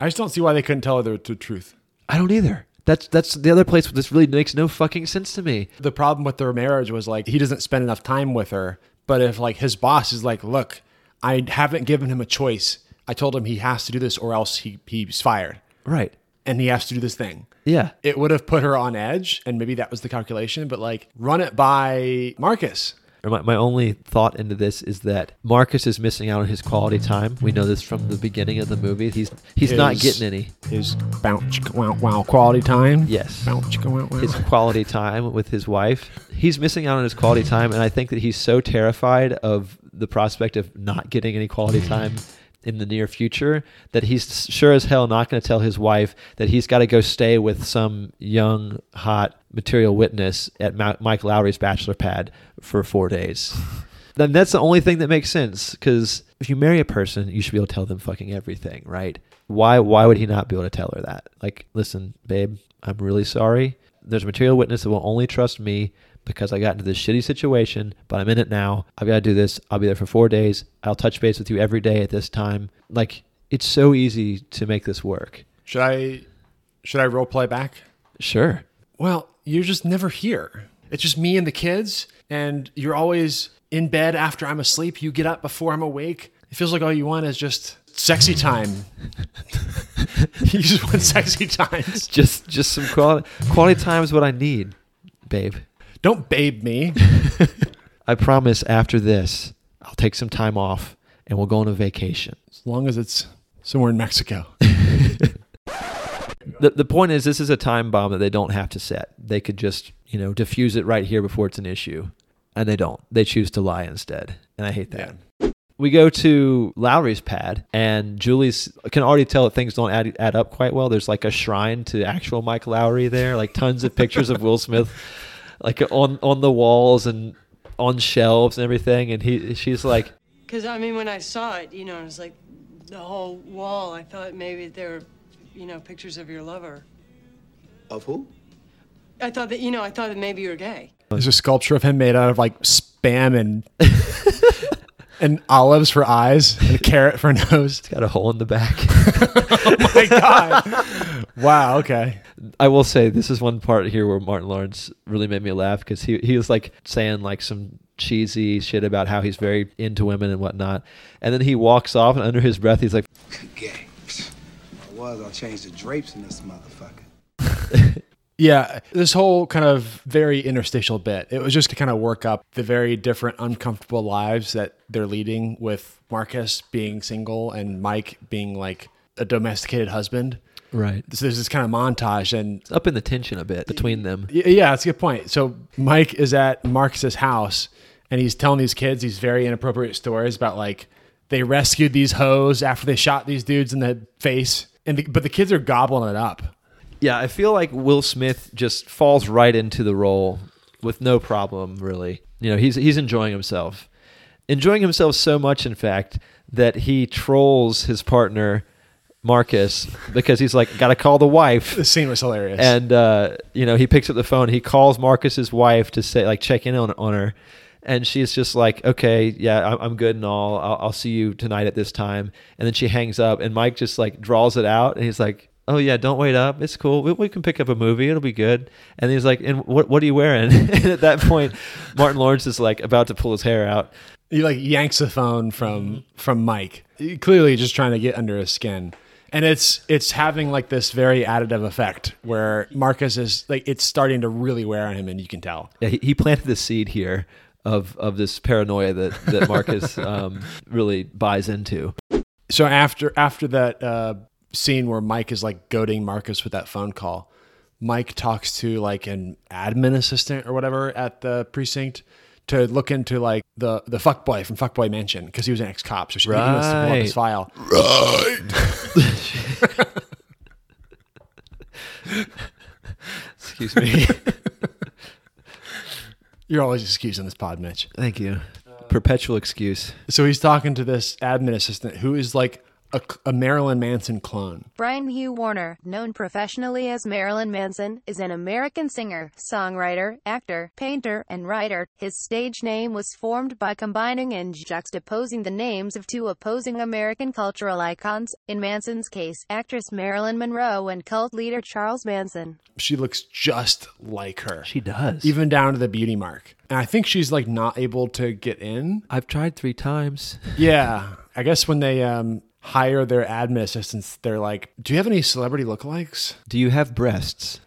I just don't see why they couldn't tell her the, the truth. I don't either. That's that's the other place. Where this really makes no fucking sense to me. The problem with their marriage was like he doesn't spend enough time with her. But if like his boss is like, look, I haven't given him a choice. I told him he has to do this or else he he's fired. Right. And he has to do this thing. Yeah. It would have put her on edge, and maybe that was the calculation. But like, run it by Marcus. My, my only thought into this is that Marcus is missing out on his quality time. We know this from the beginning of the movie. He's he's not getting any. His bounce wow wow quality time. Yes. Bounce wow wow. his quality time with his wife. He's missing out on his quality time, and I think that he's so terrified of the prospect of not getting any quality time in the near future that he's sure as hell not going to tell his wife that he's got to go stay with some young, hot material witness at Ma- Mike Lowrey's bachelor pad for four days. [laughs] then that's the only thing that makes sense because if you marry a person, you should be able to tell them fucking everything, right? Why why would he not be able to tell her that? Like, listen, babe, I'm really sorry. There's a material witness that will only trust me because I got into this shitty situation, but I'm in it now. I've got to do this. I'll be there for four days. I'll touch base with you every day at this time. Like, it's so easy to make this work. Should I should I role play back? Sure. Well, you're just never here. It's just me and the kids, and you're always in bed after I'm asleep. You get up before I'm awake. It feels like all you want is just sexy time. [laughs] you just want sexy times. Just just some quality quality time is what I need, babe. Don't babe me. [laughs] I promise after this, I'll take some time off and we'll go on a vacation. As long as it's somewhere in Mexico. [laughs] [laughs] The the point is this is a time bomb that they don't have to set. They could just, you know, diffuse it right here before it's an issue. And they don't. They choose to lie instead. And I hate that. We go to Lowrey's pad, and Julie's can already tell that things don't add, add up quite well. There's like a shrine to actual Mike Lowrey there, like tons of pictures of Will Smith, like on on the walls and on shelves and everything. And he she's like, Because, I mean, when I saw it, you know, it was like the whole wall. I thought maybe there were, you know, pictures of your lover. Of who? I thought that, you know, I thought that maybe you were gay. There's a sculpture of him made out of like spam and [laughs] and olives for eyes and a carrot for [laughs] nose. It's got a hole in the back. [laughs] oh my god! Wow. Okay. I will say this is one part here where Martin Lawrence really made me laugh because he he was like saying like some cheesy shit about how he's very into women and whatnot, and then he walks off and under his breath he's like, Gay. I was, I'll change the drapes in this motherfucker. [laughs] Yeah, this whole kind of very interstitial bit, it was just to kind of work up the very different uncomfortable lives that they're leading with Marcus being single and Mike being like a domesticated husband. Right. So there's this kind of montage and it's up in the tension a bit between them. Yeah, that's a good point. So Mike is at Marcus's house and he's telling these kids these very inappropriate stories about like they rescued these hoes after they shot these dudes in the face, and the, but the kids are gobbling it up. Yeah, I feel like Will Smith just falls right into the role with no problem, really. You know, he's he's enjoying himself, enjoying himself so much, in fact, that he trolls his partner Marcus [laughs] because he's like, "Got to call the wife." The scene was hilarious. And uh, you know, he picks up the phone. He calls Marcus's wife to say, like, check in on on her, and she's just like, "Okay, yeah, I'm, I'm good and all. I'll, I'll see you tonight at this time." And then she hangs up, and Mike just like draws it out, and he's like. Oh yeah, don't wait up. It's cool. We, we can pick up a movie. It'll be good. And he's like, "And what what are you wearing?" [laughs] and at that point, [laughs] Martin Lawrence is like about to pull his hair out. he like yanks the phone from from Mike, He clearly just trying to get under his skin. And it's it's having like this very additive effect where Marcus is like it's starting to really wear on him, and you can tell. Yeah, he, he planted the seed here of of this paranoia that that Marcus [laughs] um, really buys into. So after after that uh, scene where Mike is like goading Marcus with that phone call, Mike talks to like an admin assistant or whatever at the precinct to look into like the the fuckboy from Fuckboy Mansion because he was an ex cop. So she he wants to pull up his file. Right. [laughs] Excuse me. [laughs] You're always excusing this pod, Mitch. Thank you. Perpetual excuse. So he's talking to this admin assistant who is like a, a Marilyn Manson clone. Brian Hugh Warner, known professionally as Marilyn Manson, is an American singer, songwriter, actor, painter, and writer. His stage name was formed by combining and juxtaposing the names of two opposing American cultural icons, in Manson's case, actress Marilyn Monroe and cult leader Charles Manson. She looks just like her. She does. Even down to the beauty mark. And I think she's like not able to get in. I've tried three times. Yeah. I guess when they um, hire their admin assistants, they're like, Do you have any celebrity lookalikes? Do you have breasts?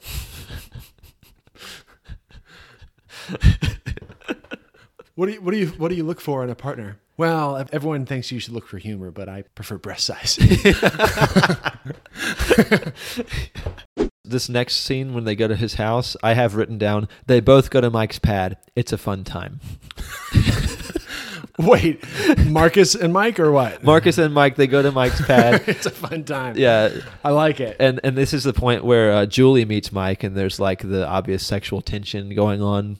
[laughs] What do you what do you what do you look for in a partner? Well, everyone thinks you should look for humor, but I prefer breast size. [laughs] This next scene when they go to his house, I have written down they both go to Mike's pad. It's a fun time. [laughs] [laughs] Wait, Marcus and Mike or what? Marcus and Mike, they go to Mike's [laughs] pad. it's a fun time. Yeah, I like it. and and this is the point where uh, Julie meets Mike, and there's like the obvious sexual tension going on.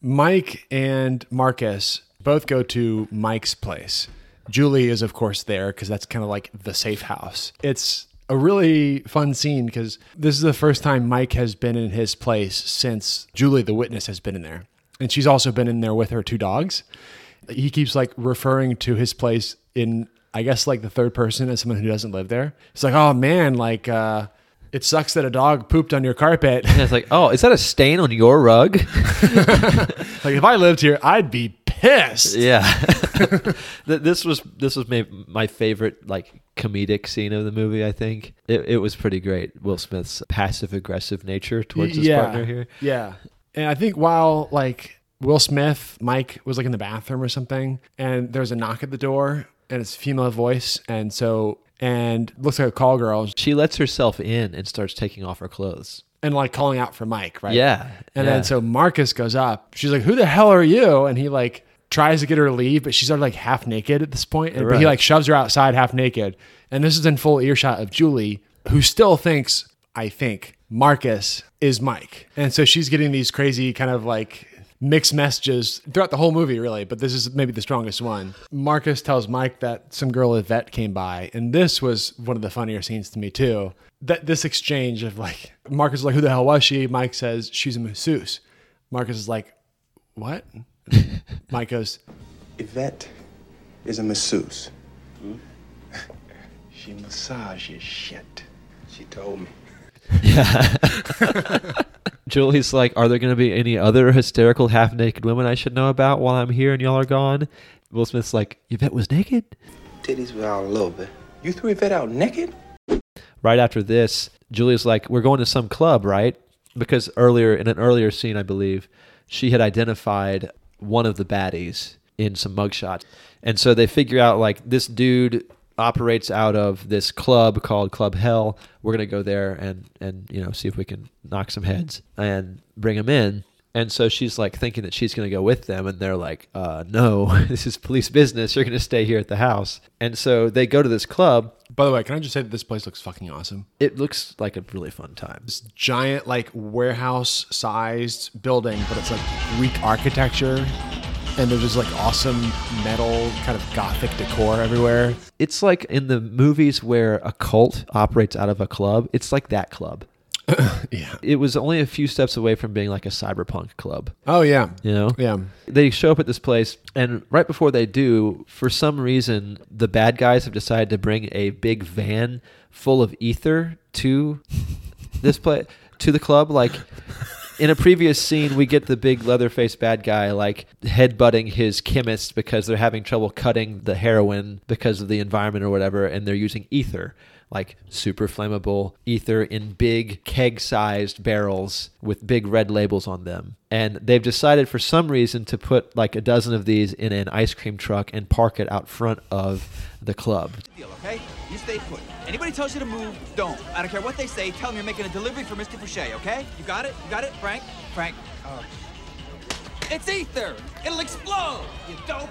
Mike and Marcus both go to Mike's place. Julie is, of course, there because that's kind of like the safe house. It's a really fun scene because this is the first time Mike has been in his place since Julie, the witness, has been in there. And she's also been in there with her two dogs. He keeps like referring to his place in, I guess, like the third person as someone who doesn't live there. It's like, oh man, like, uh, it sucks that a dog pooped on your carpet. And it's like, oh, is that a stain on your rug? [laughs] [laughs] like if I lived here, I'd be pissed. Yeah. [laughs] This was this was my, my favorite like comedic scene of the movie. I think it, it was pretty great. Will Smith's passive aggressive nature towards his yeah, partner here. Yeah. And I think while like Will Smith, Mike was like in the bathroom or something, and there's a knock at the door, and it's a female voice, and so and looks like a call girl, She lets herself in and starts taking off her clothes. and like calling out for Mike, right? Yeah, And yeah. then so Marcus goes up. She's like, "Who the hell are you?" And he like tries to get her to leave, but she's already like half naked at this point. And but he like shoves her outside half naked. And this is in full earshot of Julie, who still thinks, I think, Marcus is Mike. And so she's getting these crazy kind of like mixed messages throughout the whole movie, really. But this is maybe the strongest one. Marcus tells Mike that some girl Yvette came by, and this was one of the funnier scenes to me too. That this exchange of like Marcus is like, "Who the hell was she?" Mike says, "She's a masseuse." Marcus is like, "What?" [laughs] Mike goes, Yvette is a masseuse. Hmm? she massages shit. She told me. [laughs] [laughs] Julie's like, "Are there going to be any other hysterical half naked women I should know about while I'm here and y'all are gone?" Will Smith's like, "Yvette was naked." Titties were out a little bit. You threw Yvette out naked? Right after this, Julia's like, "We're going to some club, right?" Because earlier in an earlier scene, I believe, she had identified one of the baddies in some mugshots, and so they figure out like this dude operates out of this club called Club Hell. We're gonna go there and and you know see if we can knock some heads and bring him in. And so she's like thinking that she's going to go with them, and they're like, uh, "No, [laughs] this is police business. You're going to stay here at the house." And so they go to this club. By the way, can I just say that this place looks fucking awesome? It looks like a really fun time. This giant, like warehouse sized building, but it's like Greek architecture. And there's just like awesome metal kind of gothic decor everywhere. It's like in the movies where a cult operates out of a club. It's like that club. [coughs] yeah. It was only a few steps away from being like a cyberpunk club. Oh, yeah. You know? Yeah. They show up at this place, and right before they do, for some reason, the bad guys have decided to bring a big van full of ether to [laughs] this place, to the club. Like, in a previous scene, we get the big Leatherface bad guy like headbutting his chemist because they're having trouble cutting the heroin because of the environment or whatever, and they're using ether, like super flammable ether in big keg sized barrels with big red labels on them. And they've decided for some reason to put like a dozen of these in an ice cream truck and park it out front of the club. deal, okay? You stay put. Anybody tells you to move, don't. I don't care what they say. Tell them you're making a delivery for Mr. Fouchet, okay? You got it? You got it, Frank? Frank. Uh, It's ether. It'll explode. You dope.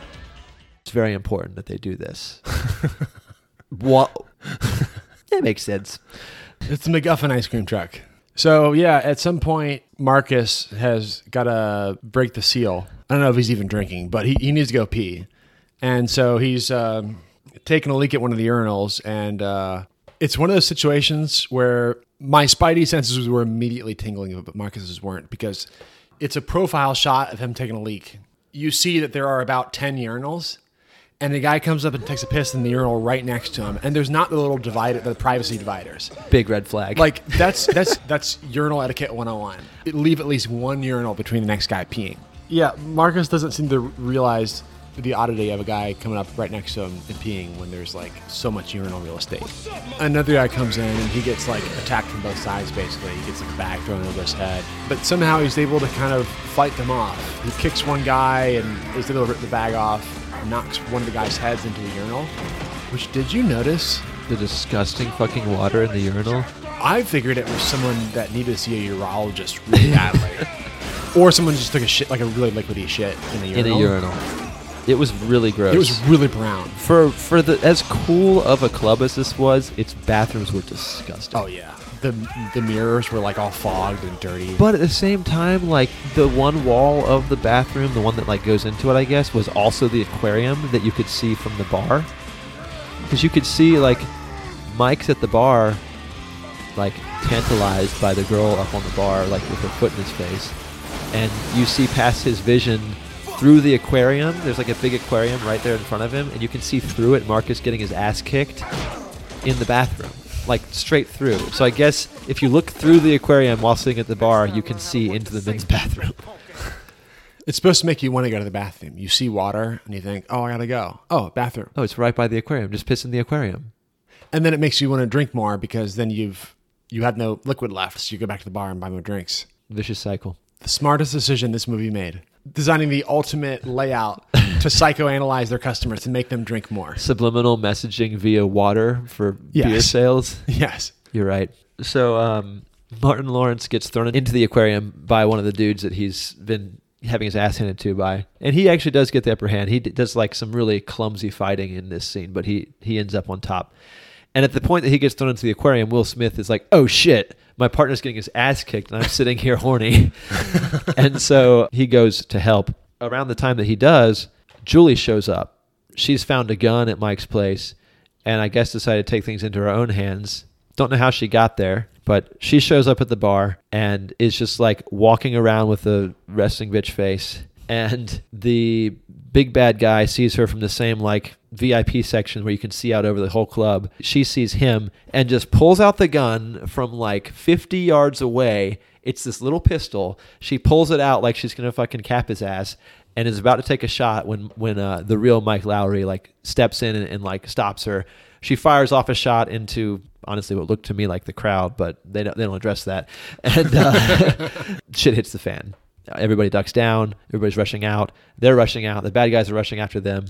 It's very important that they do this. [laughs] what? That makes sense. It's the MacGuffin ice cream truck. So yeah, at some point, Marcus has got to break the seal. I don't know if he's even drinking, but he, he needs to go pee, and so he's um, taking a leak at one of the urinals, and uh, it's one of those situations where my spidey senses were immediately tingling, but Marcus's weren't because it's a profile shot of him taking a leak. You see that there are about ten urinals, and the guy comes up and takes a piss in the urinal right next to him, and there's not the little divider, the privacy dividers. Big red flag. Like that's that's that's urinal etiquette 101. Leave at least one urinal between the next guy peeing. Yeah, Marcus doesn't seem to realize the oddity of a guy coming up right next to him and peeing when there's like so much urinal real estate. Another guy comes in and he gets like attacked from both sides basically. He gets like a bag thrown over his head. But somehow he's able to kind of fight them off. He kicks one guy and is able to rip the bag off, knocks one of the guy's heads into the urinal. Which did you notice? the disgusting fucking water in the urinal. I figured it was someone that needed to see a urologist really badly. [laughs] or someone just took a shit, like a really liquidy shit in a In urinal. a urinal. It was really gross. It was really brown. for for the as cool of a club as this was. Its bathrooms were disgusting. Oh yeah. The the mirrors were like all fogged and dirty. But at the same time, like the one wall of the bathroom, the one that like goes into it, I guess, was also the aquarium that you could see from the bar. Because you could see like Mike's at the bar, like tantalized by the girl up on the bar, like with her foot in his face, and you see past his vision through the aquarium. There's like a big aquarium right there in front of him, and you can see through it Marcus getting his ass kicked in the bathroom, like straight through. So I guess if you look through the aquarium while sitting at the bar, you can see into the men's bathroom. [laughs] it's supposed to make you want to go to the bathroom. You see water and you think, "Oh, I got to go." Oh, bathroom. Oh, it's right by the aquarium. Just piss in the aquarium. And then it makes you want to drink more because then you've you had no liquid left, so you go back to the bar and buy more drinks. Vicious cycle. The smartest decision this movie made. Designing the ultimate layout [laughs] to psychoanalyze their customers to make them drink more. Subliminal messaging via water for beer sales. [laughs] Yes. You're right. So um, Martin Lawrence gets thrown into the aquarium by one of the dudes that he's been having his ass handed to by, and he actually does get the upper hand. He d- does like some really clumsy fighting in this scene, but he he ends up on top. And at the point that he gets thrown into the aquarium, Will Smith is like, "Oh shit." My partner's getting his ass kicked, and I'm sitting here horny. [laughs] and so he goes to help. Around the time that he does, Julie shows up. She's found a gun at Mike's place, and I guess decided to take things into her own hands. Don't know how she got there, but she shows up at the bar and is just like walking around with a resting bitch face. And the big bad guy sees her from the same like VIP section where you can see out over the whole club. She sees him and just pulls out the gun from like 50 yards away. It's this little pistol. She pulls it out like she's gonna fucking cap his ass, and is about to take a shot when when uh, the real Mike Lowrey like steps in and, and like stops her. She fires off a shot into honestly what looked to me like the crowd, but they don't, they don't address that, and uh, [laughs] shit hits the fan. Everybody ducks down. Everybody's rushing out. They're rushing out. The bad guys are rushing after them.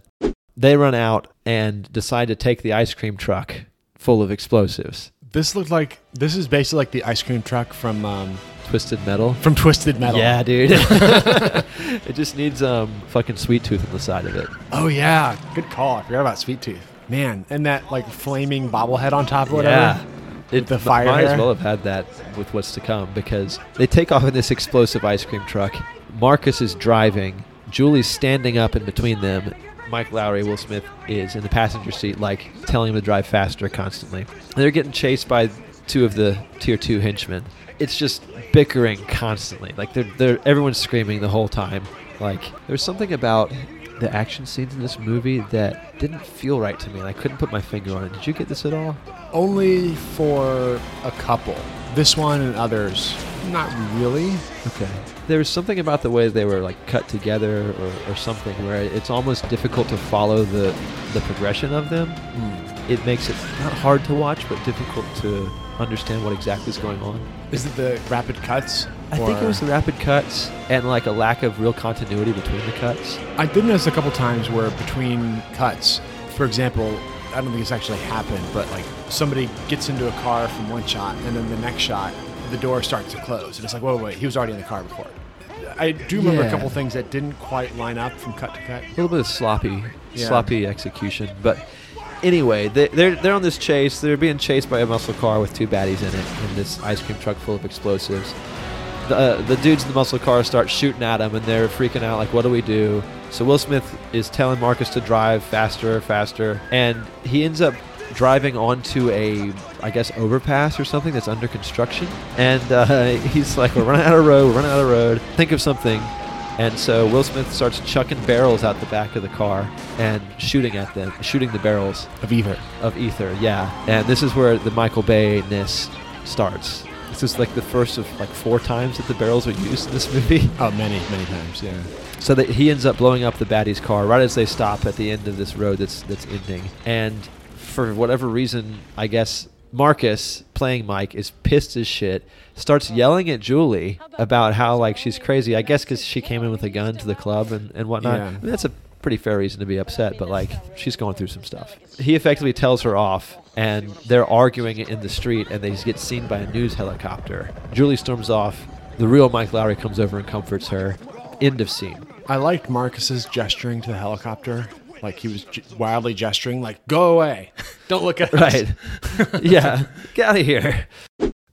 They run out and decide to take the ice cream truck full of explosives. This looked like this is basically like the ice cream truck from um, Twisted Metal. from Twisted Metal. Yeah, dude. [laughs] [laughs] it just needs um fucking sweet tooth on the side of it. Oh yeah, good call. I forgot about Sweet Tooth. Man, and that like flaming bobblehead on top or whatever. Yeah. It the fire might as well have had that with what's to come because they take off in this explosive ice cream truck. Marcus is driving. Julie's standing up in between them. Mike Lowrey, Will Smith, is in the passenger seat, like telling him to drive faster constantly. They're getting chased by two of the tier two henchmen. It's just bickering constantly. Like they're, they're everyone's screaming the whole time. Like there's something about the action scenes in this movie that didn't feel right to me. and I couldn't put my finger on it. Did you get this at all? Only for a couple. This one and others, not really. Okay. There was something about the way they were like cut together or, or something where it's almost difficult to follow the the progression of them. Hmm. It makes it not hard to watch, but difficult to understand what exactly is going on. Is it the rapid cuts? I think it was the rapid cuts and like a lack of real continuity between the cuts. I did notice a couple times where between cuts, for example, I don't think this actually happened, but like somebody gets into a car from one shot, and then the next shot, the door starts to close, and it's like, whoa, wait, he was already in the car before. I do remember Yeah. a couple things that didn't quite line up from cut to cut. a little bit of sloppy, Yeah. sloppy execution. But anyway, they, they're they're on this chase. They're being chased by a muscle car with two baddies in it, and this ice cream truck full of explosives. The uh, the dudes in the muscle car start shooting at them, and they're freaking out. Like, what do we do? So Will Smith is telling Marcus to drive faster, faster, and he ends up driving onto a, I guess, overpass or something that's under construction. And uh, [laughs] he's like, "We're running out of road. We're running out of road. Think of something." And so Will Smith starts chucking barrels out the back of the car and shooting at them, shooting the barrels Of ether. of ether. Yeah, and this is where the Michael Bay ness starts. This is like the first of like four times that the barrels are used in this movie. Oh, many, many times, yeah. So that he ends up blowing up the baddie's car right as they stop at the end of this road that's that's ending. And for whatever reason, I guess Marcus playing Mike is pissed as shit. Starts yelling at Julie about how like she's crazy. I guess because she came in with a gun to the club and and whatnot. Yeah. I mean, that's a pretty fair reason to be upset, but like she's going through some stuff. He effectively tells her off, and they're arguing in the street, and they get seen by a news helicopter. Julie storms off. The real Mike Lowrey comes over and comforts her. End of scene. I liked Marcus's gesturing to the helicopter. Like he was j- wildly gesturing, like, go away. [laughs] Don't look at us. Right. [laughs] yeah. Get out of here.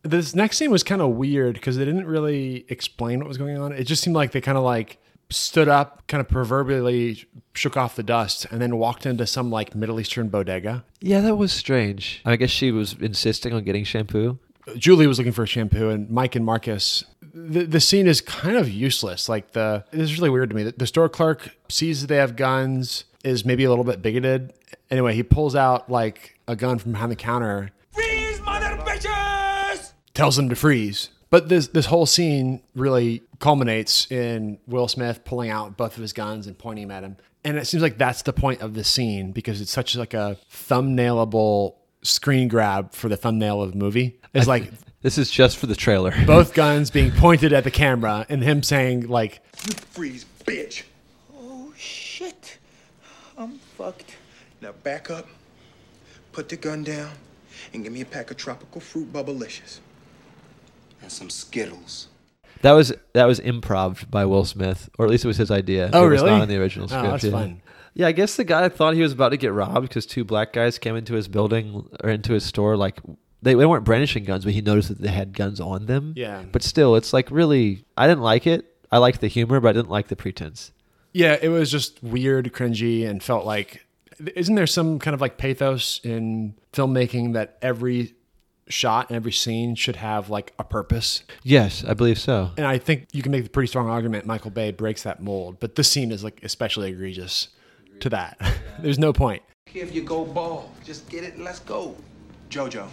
This next scene was kind of weird because they didn't really explain what was going on. It just seemed like they kind of like stood up, kind of proverbially shook off the dust, and then walked into some like Middle Eastern bodega. Yeah, that was strange. I guess she was insisting on getting shampoo. Julie was looking for a shampoo, and Mike and Marcus. The, the scene is kind of useless. Like the this is really weird to me. The, the store clerk sees that they have guns, is maybe a little bit bigoted. Anyway, he pulls out like a gun from behind the counter, Freeze, mother bitches! tells them to freeze. But this this whole scene really culminates in Will Smith pulling out both of his guns and pointing them at him. And it seems like that's the point of the scene because it's such like a thumbnailable screen grab for the thumbnail of the movie. It's like This is just for the trailer. [laughs] both guns being pointed at the camera and him saying like You Freeze, bitch. Oh, shit. I'm fucked. Now back up, put the gun down, and give me a pack of tropical fruit bubblicious. And some Skittles. That was that was improv by Will Smith, or at least it was his idea. Oh, it was really? not in the original script. Oh, script. that's yeah. fun. Yeah, I guess the guy thought he was about to get robbed because two black guys came into his building or into his store. Like they, they weren't brandishing guns, but he noticed that they had guns on them. Yeah. But still, it's like really, I didn't like it. I liked the humor, but I didn't like the pretense. Yeah, it was just weird, cringy, and felt like isn't there some kind of like pathos in filmmaking that every shot and every scene should have like a purpose? Yes, I believe so. And I think you can make the pretty strong argument Michael Bay breaks that mold, but this scene is like especially egregious to that. [laughs] There's no point. If you go bald, just get it and let's go. Jojo.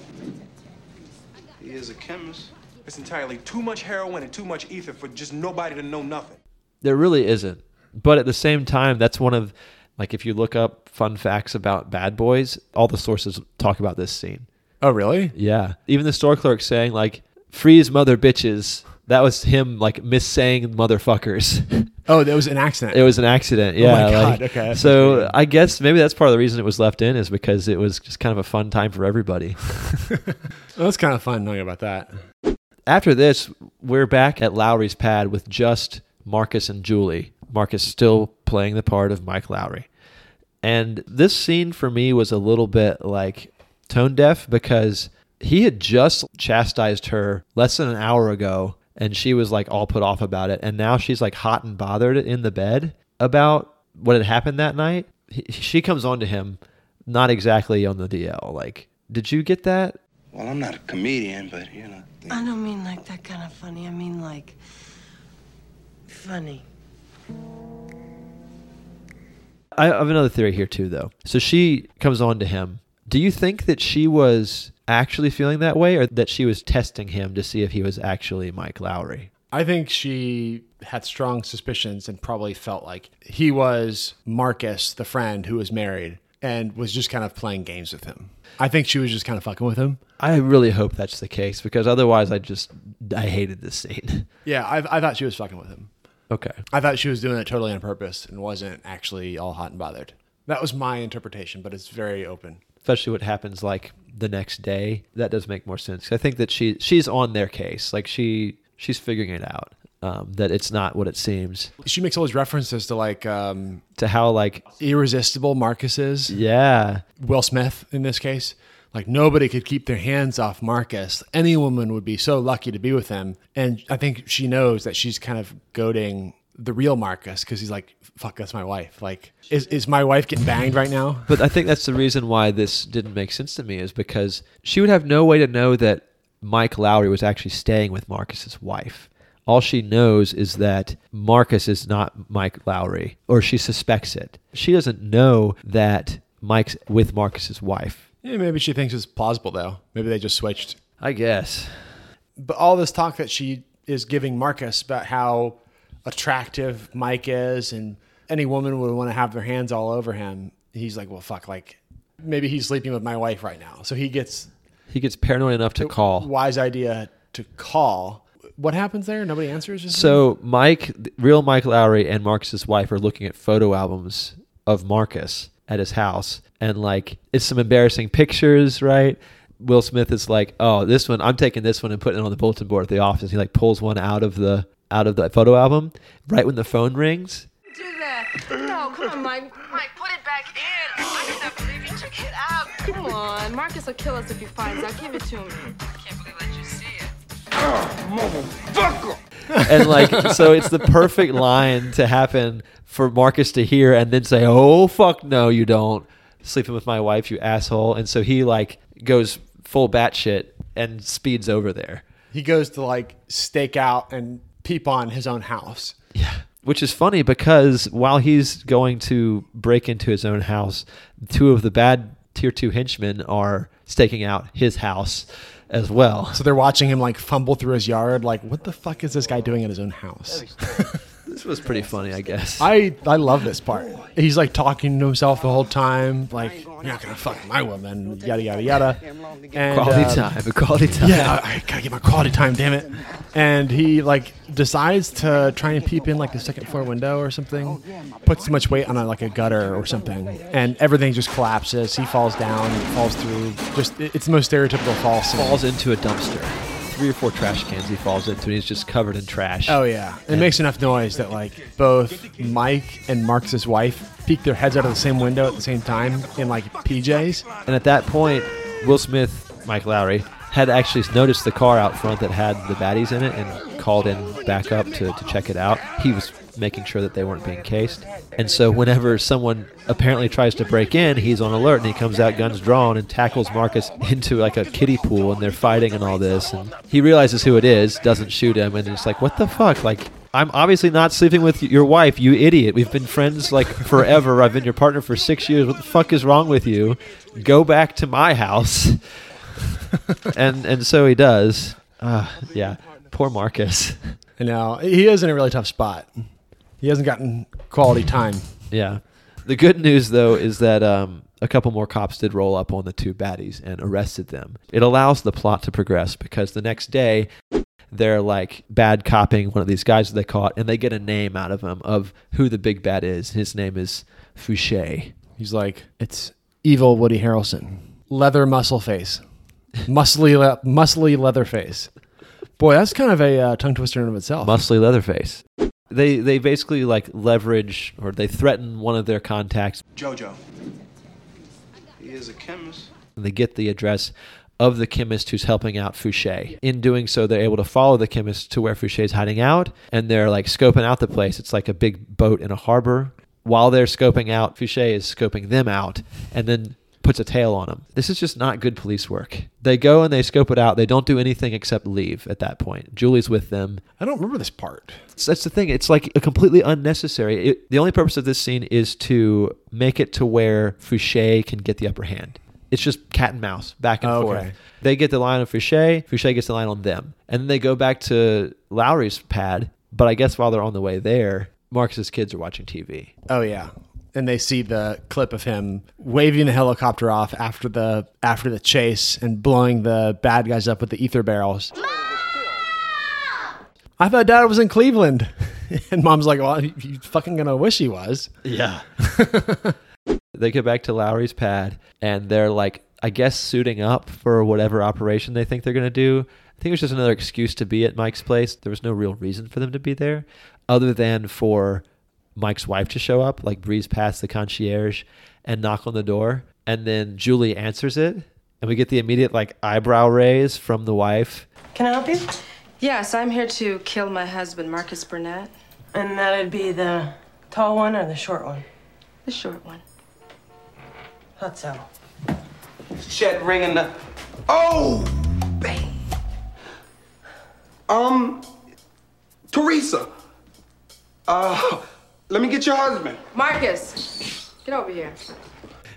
He is a chemist. It's entirely too much heroin and too much ether for just nobody to know nothing. There really isn't. But at the same time, that's one of like if you look up fun facts about Bad Boys, all the sources talk about this scene. Oh, really? Yeah. Even the store clerk saying like freeze mother bitches. That was him like missaying motherfuckers. Oh, that was an accident. it was an accident. Oh Yeah. my God, like- okay, So. I guess maybe that's part of the reason it was left in is because it was just kind of a fun time for everybody. [laughs] Well, that's kind of fun knowing about that. After this, we're back at Lowrey's pad with just Marcus and Julie. Marcus still playing the part of Mike Lowrey. And this scene for me was a little bit like tone deaf because he had just chastised her less than an hour ago and she was like all put off about it. And now she's like hot and bothered in the bed about what had happened that night. He, she comes on to him, not exactly on the DL. Like, did you get that? Well, I'm not a comedian, but you know. I don't mean like that kind of funny. I mean like funny. I have another theory here too, though. So she comes on to him. Do you think that she was actually feeling that way, or that she was testing him to see if he was actually Mike Lowrey? I think she had strong suspicions and probably felt like he was Marcus, the friend who was married, and was just kind of playing games with him. I think she was just kind of fucking with him. I really hope that's the case because otherwise, I just I hated this scene. [laughs] Yeah, I, I thought she was fucking with him. okay. I thought she was doing it totally on purpose and wasn't actually all hot and bothered. That was my interpretation, but it's very open. Especially what happens like the next day. That does make more sense. I think that she she's on their case. Like she she's figuring it out. um, that it's not what it seems. She makes all these references to like um, To how like irresistible Marcus is. yeah, Will Smith in this case. Like nobody could keep their hands off Marcus. Any woman would be so lucky to be with him. And I think she knows that she's kind of goading the real Marcus because he's like, fuck, that's my wife. Like, is, is my wife getting banged right now? But I think that's the reason why this didn't make sense to me is because she would have no way to know that Mike Lowrey was actually staying with Marcus's wife. All she knows is that Marcus is not Mike Lowrey, or she suspects it. She doesn't know that Mike's with Marcus's wife. Yeah, maybe she thinks it's plausible though. Maybe they just switched. I guess. But all this talk that she is giving Marcus about how attractive Mike is and any woman would want to have their hands all over him, he's like, well, fuck, like maybe he's sleeping with my wife right now. So he gets He gets paranoid enough to call. wise idea to call. What happens there? Nobody answers. So Mike, real Mike Lowrey, and Marcus's wife are looking at photo albums of Marcus at his house, and like it's some embarrassing pictures, right? Will Smith is like, "Oh, this one, I'm taking this one and putting it on the bulletin board at the office." He like pulls one out of the out of the photo album right when the phone rings. Do that. No, come on, Mike. Mike, put it back in. I cannot believe you took it out. Come on. Marcus will kill us if he finds out. Give it to me. I can't believe I let you see it. Motherfucker! and like so it's the perfect line to happen for Marcus to hear and then say, "Oh fuck no, you don't sleeping with my wife, you asshole." And so he like goes full batshit and speeds over there, he goes to like stake out and peep on his own house. Yeah. Which is funny because while he's going to break into his own house, two of the bad tier two henchmen are staking out his house as well. So they're watching him like fumble through his yard. Like, what the fuck is this guy doing in his own house? [laughs] This was pretty funny, I guess. I I love this part. He's like talking to himself the whole time, like you're not gonna fuck my woman, yada yada yada. And, Quality um, time, quality [laughs] time. Yeah, I, I gotta get my quality time, damn it. And he like decides to try and peep in like the second floor window or something. Puts too much weight on a, like a gutter or something, and everything just collapses. He falls down, falls through. Just it- it's the most stereotypical fall scene. falls into a dumpster. Three or four trash cans he falls into, and he's just covered in trash. Oh yeah, it makes enough noise that like both Mike and Marcus's wife peek their heads out of the same window at the same time in like PJs. And at that point, Will Smith, Mike Lowrey, had actually noticed the car out front that had the baddies in it and called in backup to, to check it out. He was making sure that they weren't being cased. And so whenever someone apparently tries to break in, he's on alert and he comes out guns drawn and tackles Marcus into like a kiddie pool and they're fighting and all this. And he realizes who it is, doesn't shoot him, and it's like, what the fuck? Like, I'm obviously not sleeping with your wife, you idiot. We've been friends like forever. I've been your partner for six years. What the fuck is wrong with you? Go back to my house. [laughs] and and so he does. Uh, yeah, poor Marcus. Know, he is in a really tough spot. He hasn't gotten quality time. Yeah. The good news though is that um, a couple more cops did roll up on the two baddies and arrested them. It allows the plot to progress because the next day they're like bad copying one of these guys that they caught and they get a name out of him of who the big bad is. His name is Fouchet. He's like, it's evil Woody Harrelson, leather muscle face, muscly le- muscly leather face. Boy, that's kind of a uh, tongue twister in of itself. Muscly Leatherface. They they basically like leverage or they threaten one of their contacts Jojo. He is a chemist. and they get the address of the chemist who's helping out Fouchet. In doing so, they're able to follow the chemist to where Fouchet's hiding out, and they're like scoping out the place. It's like a big boat in a harbor. While they're scoping out, Fouchet is scoping them out, and then puts a tail on them. This is just not good police work. They go and they scope it out. They don't do anything except leave at that point. Julie's with them. I don't remember this part. So that's the thing. It's like a completely unnecessary. It, the only purpose of this scene is to make it to where Fouchet can get the upper hand. It's just cat and mouse, back and oh, Okay. forth. They get the line on Fouchet, Fouchet gets the line on them. And then they go back to Lowrey's pad. But I guess while they're on the way there, Marcus's kids are watching TV. Oh yeah, and they see the clip of him waving the helicopter off after the after the chase and blowing the bad guys up with the ether barrels. Mom! I thought Dad was in Cleveland, [laughs] and Mom's like, "Well, you you fucking gonna wish he was." Yeah. [laughs] they get back to Lowrey's pad and they're like, I guess, suiting up for whatever operation they think they're going to do. I think it was just another excuse to be at Mike's place. There was no real reason for them to be there, other than for Mike's wife to show up, like breeze past the concierge and knock on the door, and then Julie answers it, and we get the immediate like eyebrow raise from the wife. Can I help you? Yes, I'm here to kill my husband, Marcus Burnett. And that'd be the tall one or the short one? The short one. Thought so. Chet ringing the. Oh! Bang! Um, Theresa. Uh, let me get your husband. Marcus, get over here.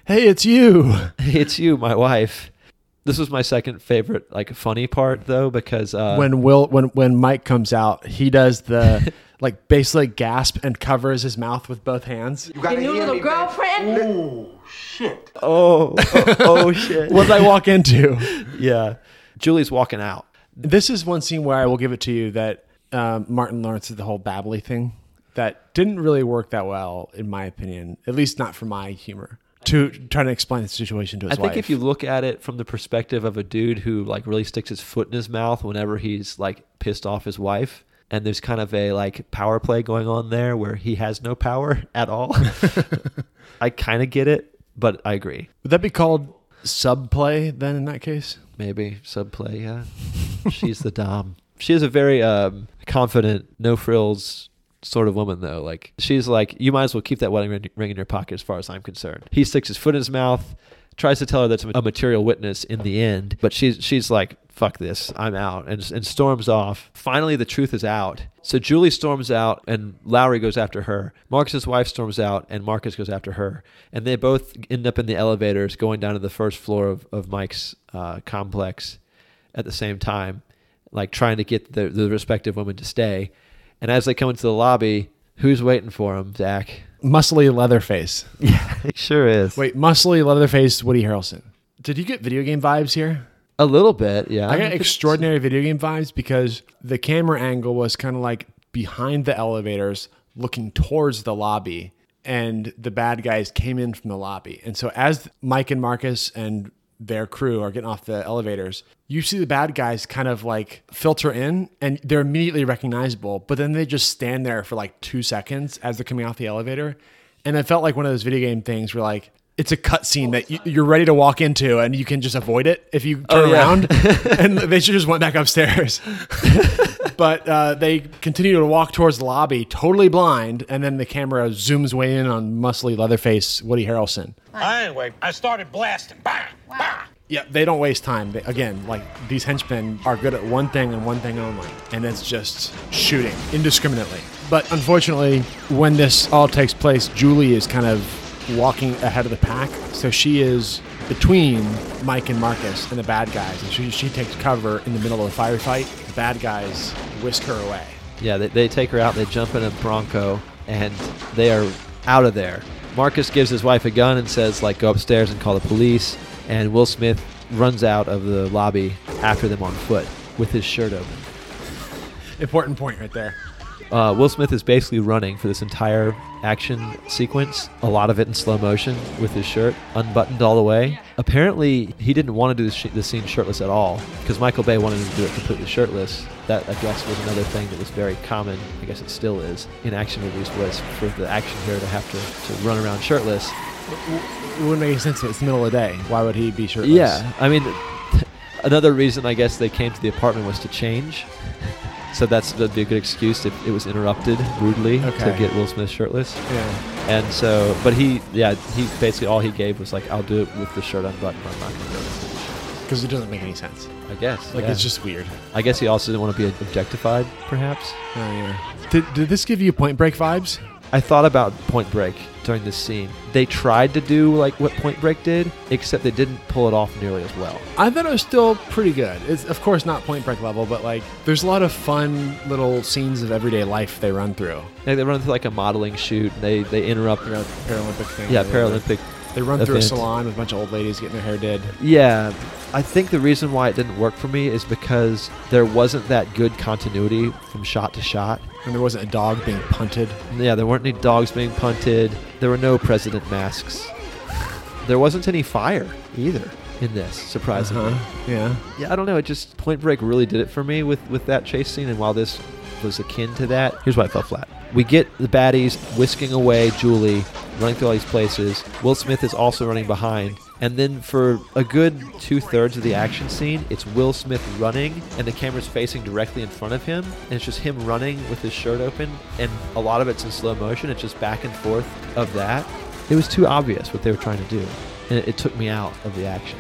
Hey, it's you. [laughs] it's you, my wife. This was my second favorite, like funny part though, because uh, when Will when when Mike comes out, he does the [laughs] like basically gasp and covers his mouth with both hands. You got Your new little girlfriend? Oh, shit. oh, oh, oh [laughs] shit, What did I walk into? yeah, Julie's walking out. This is one scene where I will give it to you that um, Martin Lawrence did the whole babbly thing that didn't really work that well, in my opinion. At least not for my humor. To try to explain the situation to his wife. I think wife. if you look at it from the perspective of a dude who like really sticks his foot in his mouth whenever he's like pissed off his wife, and there's kind of a like power play going on there where he has no power [laughs] at all. [laughs] I kind of get it, but I agree. would that be called subplay then? In that case, Maybe subplay, yeah. She's the dom. She is a very um, confident, no frills sort of woman, though. Like she's like, you might as well keep that wedding ring, in your pocket, as far as I'm concerned. He sticks his foot in his mouth, tries to tell her that's a material witness in the end, but she's she's like, fuck this, I'm out, and and storms off. Finally, the truth is out. So Julie storms out, and Lowrey goes after her. Marcus's wife storms out, and Marcus goes after her, and they both end up in the elevators going down to the first floor of of Mike's uh, complex at the same time, like trying to get the, the respective women to stay. And as they come into the lobby, who's waiting for them, Zach? muscly Leatherface. [laughs] Yeah, it sure is. Wait, muscly Leatherface Woody Harrelson. Did you get video game vibes here? A little bit, yeah. I got extraordinary video game vibes because the camera angle was kind of like behind the elevators, looking towards the lobby, and the bad guys came in from the lobby. And so as Mike and Marcus and their crew are getting off the elevators, you see the bad guys kind of like filter in and they're immediately recognizable, but then they just stand there for like two seconds as they're coming off the elevator. And it felt like one of those video game things where like it's a cutscene that you, you're ready to walk into and you can just avoid it if you turn Oh, yeah. around. [laughs] and they should just went back upstairs. [laughs] but uh, they continue to walk towards the lobby, totally blind, and then the camera zooms way in on muscly Leatherface Woody Harrelson. Anyway, I started blasting. Bang! Bang! Yeah, they don't waste time. They, again, like these henchmen are good at one thing and one thing only, and it's just shooting indiscriminately. But unfortunately, when this all takes place, Julie is kind of walking ahead of the pack, so she is between Mike and Marcus and the bad guys, and she, she takes cover in the middle of the firefight. The bad guys whisk her away. Yeah, they, they take her out, they jump in a Bronco, and they are out of there. Marcus gives his wife a gun and says, like, go upstairs and call the police. And Will Smith runs out of the lobby after them on foot with his shirt open. [laughs] Important point right there. Uh, Will Smith is basically running for this entire action sequence, a lot of it in slow motion with his shirt unbuttoned all the way. Apparently, he didn't want to do the, sh- the scene shirtless at all because Michael Bay wanted him to do it completely shirtless. That, I guess, was another thing that was very common, I guess it still is, in action movies, was for the action hero to have to, to run around shirtless. It wouldn't make sense. It's the middle of the day. Why would he be shirtless? Yeah, I mean, [laughs] another reason I guess they came to the apartment was to change. So that's that'd be a good excuse if it was interrupted rudely Okay. to get Will Smith shirtless. Yeah. And so, but he, yeah, he basically all he gave was like, "I'll do it with the shirt unbuttoned. I'm not gonna do it." Because it doesn't make any sense. I guess. Like yeah. it's just weird. I guess he also didn't want to be objectified, perhaps. Oh, yeah. Did, did this give you Point Break vibes? I thought about Point Break during this scene. They tried to do like what Point Break did, except they didn't pull it off nearly as well. I thought it was still pretty good. It's of course not Point Break level, but like there's a lot of fun little scenes of everyday life they run through. Like they run through like a modeling shoot. And they they interrupt. The Paralympic thing. Yeah, or whatever. Paralympic. They run through a salon with a bunch of old ladies getting their hair did. Yeah, I think the reason why it didn't work for me is because there wasn't that good continuity from shot to shot. And there wasn't a dog being punted. Yeah, there weren't any dogs being punted. There were no president masks. There wasn't any fire either. in this, surprisingly. Uh-huh. Yeah. Yeah, I don't know. It just Point Break really did it for me with with that chase scene. And while this was akin to that, here's why I fell flat. We get the baddies whisking away Julie, running through all these places. Will Smith is also running behind. And then for a good two thirds of the action scene, it's Will Smith running, and the camera's facing directly in front of him, and it's just him running with his shirt open, and a lot of it's in slow motion. It's just back and forth of that. It was too obvious what they were trying to do, and it, it took me out of the action.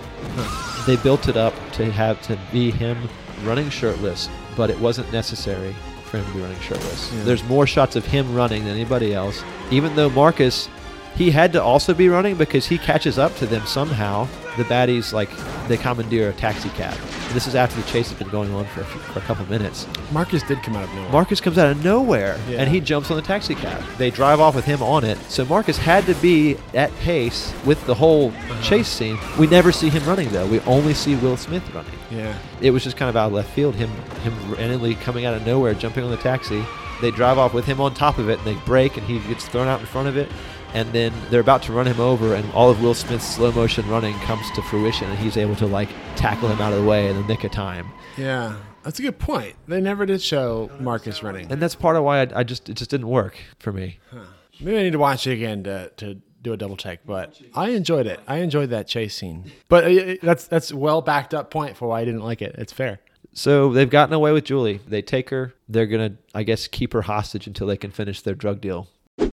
They built it up to have to be him running shirtless, but it wasn't necessary for him to be running shirtless. Yeah. There's more shots of him running than anybody else, even though Marcus he had to also be running because he catches up to them somehow. The baddies like they commandeer a taxi cab. This is after the chase has been going on for a, few, for a couple minutes. Marcus did come out of nowhere. Marcus comes out of nowhere Yeah. and he jumps on the taxi cab. They drive off with him on it. So Marcus had to be at pace with the whole Uh-huh. chase scene. We never see him running though. We only see Will Smith running. Yeah. It was just kind of out of left field. Him him randomly coming out of nowhere, jumping on the taxi. They drive off with him on top of it, and they brake, and he gets thrown out in front of it. And then they're about to run him over, and all of Will Smith's slow motion running comes to fruition, and he's able to like tackle him out of the way in the nick of time. Yeah. That's a good point. They never did show Marcus running. And that's part of why I, I just it just didn't work for me. Maybe I need to watch it again to, to do a double check, but I enjoyed it. I enjoyed that chase scene. But uh, that's that's well backed up point for why I didn't like it. It's fair. So they've gotten away with Julie. They take her. They're gonna, I guess, keep her hostage until they can finish their drug deal.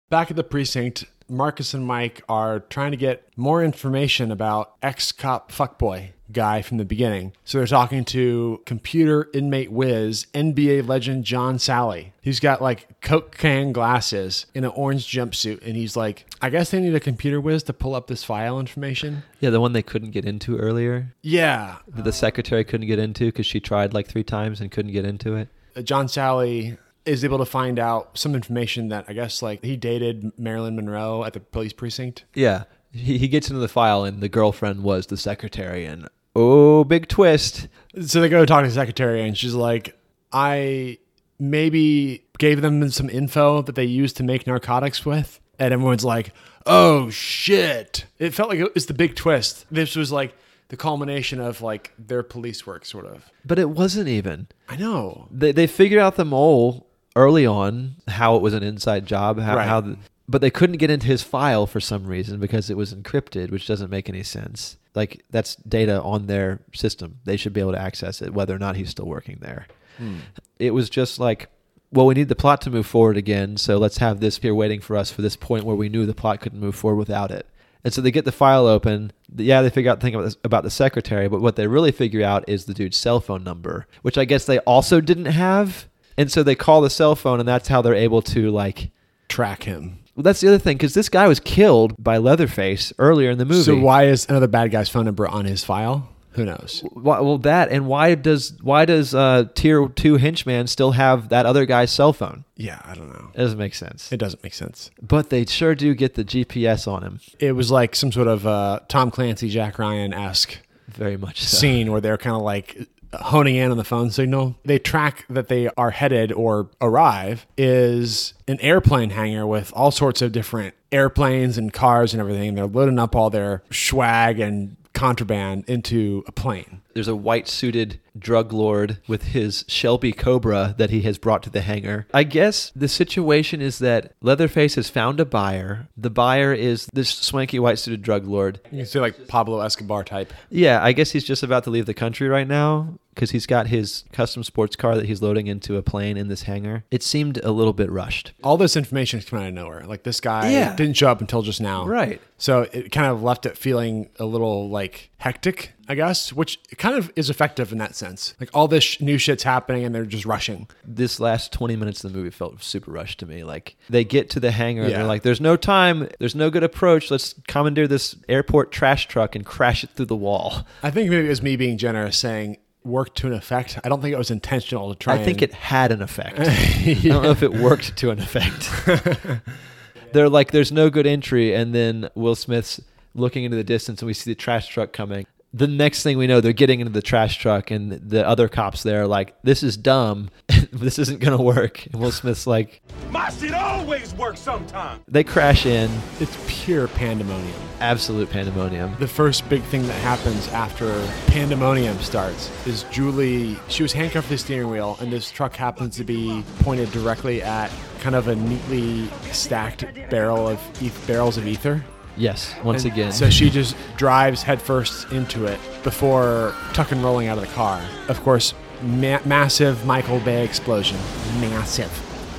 Back at the precinct, Marcus and Mike are trying to get more information about ex cop fuckboy guy from the beginning. So they're talking to computer inmate whiz, NBA legend John Salley. He's got like Coke can glasses in an orange jumpsuit, and he's like, I guess they need a computer whiz to pull up this file information. Yeah, the one they couldn't get into earlier. Yeah. That the secretary couldn't get into because she tried like three times and couldn't get into it. Uh, John Salley is able to find out some information that I guess like he dated Marilyn Monroe at the police precinct. Yeah. He, he gets into the file and the girlfriend was the secretary and oh big twist. So they go talk to the secretary, and she's like, I maybe gave them some info that they used to make narcotics with. And everyone's like, oh shit. It felt like it was the big twist. This was like the culmination of like their police work, sort of. But it wasn't even. I know. They they figured out the mole early on how it was an inside job, how, Right. how the, but they couldn't get into his file for some reason because it was encrypted, which doesn't make any sense. Like that's data on their system. They should be able to access it whether or not he's still working there. Hmm. It was just like well, we need the plot to move forward again, so let's have this here waiting for us for this point where we knew the plot couldn't move forward without it. And so they get the file open. Yeah, they figure out the thing about, this, about the secretary, but what they really figure out is the dude's cell phone number, which I guess they also didn't have. And so they call the cell phone, and that's how they're able to like track him. Well, that's the other thing because this guy was killed by Leatherface earlier in the movie. So why is another bad guy's phone number on his file? Who knows? Well, that and why does why does uh, tier two henchman still have that other guy's cell phone? Yeah, I don't know. It doesn't make sense. It doesn't make sense. But they sure do get the GPS on him. It was like some sort of uh, Tom Clancy, Jack Ryan esque Very much so. scene where they're kind of like honing in on the phone signal. They track that they are headed or arrive is an airplane hangar with all sorts of different airplanes and cars and everything. They're loading up all their swag and contraband into a plane. There's a white suited drug lord with his Shelby Cobra that he has brought to the hangar. I guess the situation is that Leatherface has found a buyer. The buyer is this swanky white suited drug lord. You can say like Pablo Escobar type. Yeah, I guess he's just about to leave the country right now because he's got his custom sports car that he's loading into a plane in this hangar. It seemed a little bit rushed. All this information is coming out of nowhere. Like this guy Yeah. didn't show up until just now. Right. So it kind of left it feeling a little like hectic, I guess, which kind of is effective in that sense. Like all this sh- new shit's happening and they're just rushing. This last 20 minutes of the movie felt super rushed to me. Like they get to the hangar and they're like, there's no time, there's no good approach. Let's commandeer this airport trash truck and crash it through the wall. I think maybe it was me being generous saying worked to an effect. I don't think it was intentional to try I think and- it had an effect. [laughs] I don't know if it worked to an effect. [laughs] They're like, there's no good entry, and then Will Smith's looking into the distance, and we see the trash truck coming. The next thing we know, they're getting into the trash truck, and the other cops there are like, "This is dumb. [laughs] this isn't gonna work." And Will Smith's like, My shit always works sometime. they crash in, It's pure pandemonium. absolute pandemonium. The first big thing that happens after pandemonium starts is Julie. She was handcuffed to the steering wheel, and this truck happens to be pointed directly at kind of a neatly stacked barrel of eth- barrels of ether. Yes, once And again. So she just drives headfirst into it before tuck and rolling out of the car. Of course, ma- massive Michael Bay explosion. Massive.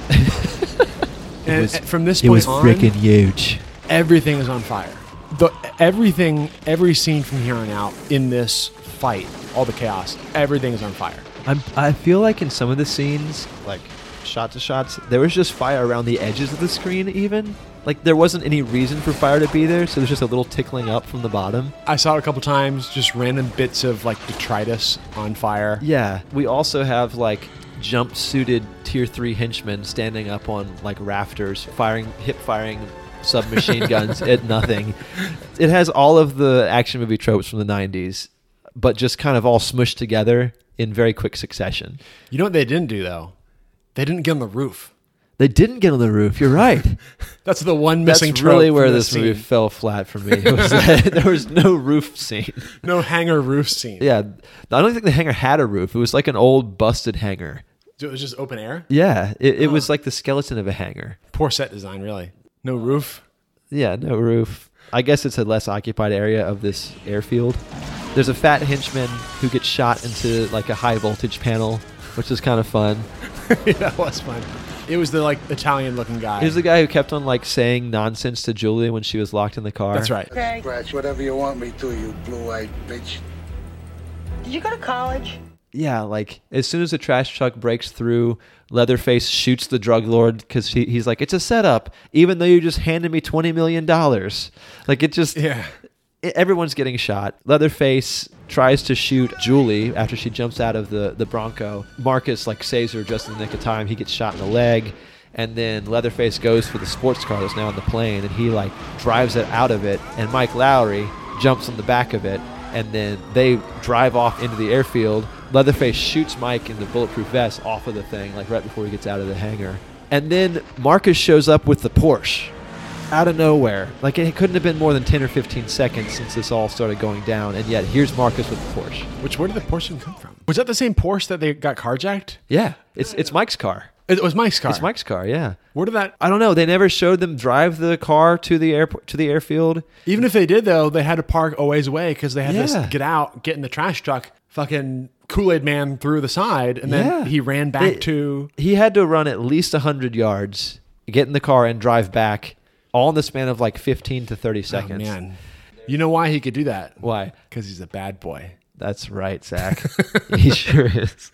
[laughs] and was- from this point on, it was freaking huge. everything is on fire. The everything, every scene from here on out in this fight, all the chaos, everything is on fire. I'm, I feel like in some of the scenes, like shot to shots, there was just fire around the edges of the screen, even. Like there wasn't any reason for fire to be there, so there's just a little tickling up from the bottom. I saw it a couple times, just random bits of like detritus on fire. Yeah. We also have like jumpsuited tier three henchmen standing up on like rafters, firing, hip firing submachine [laughs] guns at nothing. It has all of the action movie tropes from the 90s, but just kind of all smushed together in very quick succession. You know what they didn't do though? They didn't get on the roof. They didn't get on the roof. You're right. [laughs] That's the one missing. That's really where from this movie fell flat for me. [laughs] Was that [laughs] there was no roof scene. No hangar roof scene. Yeah, I don't think the hangar had a roof. It was like an old busted hangar. So it was just open air. Yeah, it, it was like the skeleton of a hangar. Poor set design, really. No roof. Yeah, no roof. I guess it's a less occupied area of this airfield. There's a fat henchman who gets shot into like a high voltage panel, which is kind of fun. yeah, that was fun. It was the like Italian looking guy. He's the guy who kept on like saying nonsense to Julia when she was locked in the car. That's right. Scratch whatever you want me to, you blue-eyed bitch. Did you go to college? Yeah, like as soon as the trash truck breaks through, Leatherface shoots the drug lord because he, he's like, "It's a setup." Even though you just handed me twenty million dollars, like it just yeah. Everyone's getting shot. Leatherface tries to shoot Julie after she jumps out of the the Bronco. Marcus like saves her just in the nick of time. He gets shot in the leg, and then Leatherface goes for the sports car that's now on the plane, and he like drives it out of it. And Mike Lowrey jumps on the back of it, and then they drive off into the airfield. Leatherface shoots Mike in the bulletproof vest off of the thing, like right before he gets out of the hangar. And then Marcus shows up with the Porsche out of nowhere. Like it couldn't have been more than 10 or 15 seconds since this all started going down. And yet here's Marcus with the Porsche. Which where did the Porsche come from? Was that the same Porsche that they got carjacked? Yeah, it's it's Mike's car. It was Mike's car. It's Mike's car. Yeah. Where did that? I don't know. They never showed them drive the car to the airport to the airfield. Even if they did though, they had to park a ways away because they had Yeah. to get out, get in the trash truck. Fucking Kool Aid Man through the side, and then Yeah. he ran back They- to. He had to run at least 100 yards, get in the car and drive back all in the span of like 15 to 30 seconds. Oh, man, you know why he could do that? Why? Because he's a bad boy. That's right, Zach. [laughs] he sure is.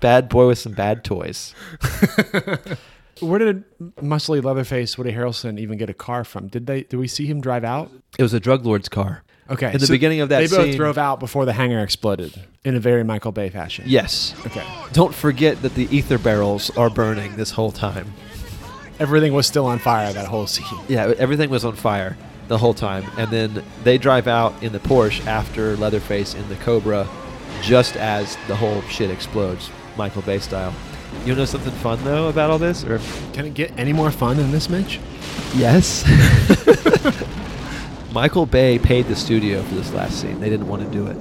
Bad boy with some bad toys. [laughs] Where did muscly Leatherface Woody Harrelson even get a car from? Did they? Did we see him drive out? It was a drug lord's car. Okay, In the so beginning of that they both scene- drove out before the hangar exploded in a very Michael Bay fashion. Yes. Okay. Don't forget that the ether barrels are burning this whole time. Everything was still on fire that whole scene. Yeah, everything was on fire the whole time. And then they drive out in the Porsche after Leatherface in the Cobra just as the whole shit explodes, Michael Bay style. You know something fun though about all this? Or Can it get any more fun than this, Mitch? Yes. [laughs] Michael Bay paid the studio for this last scene. They didn't want to do it.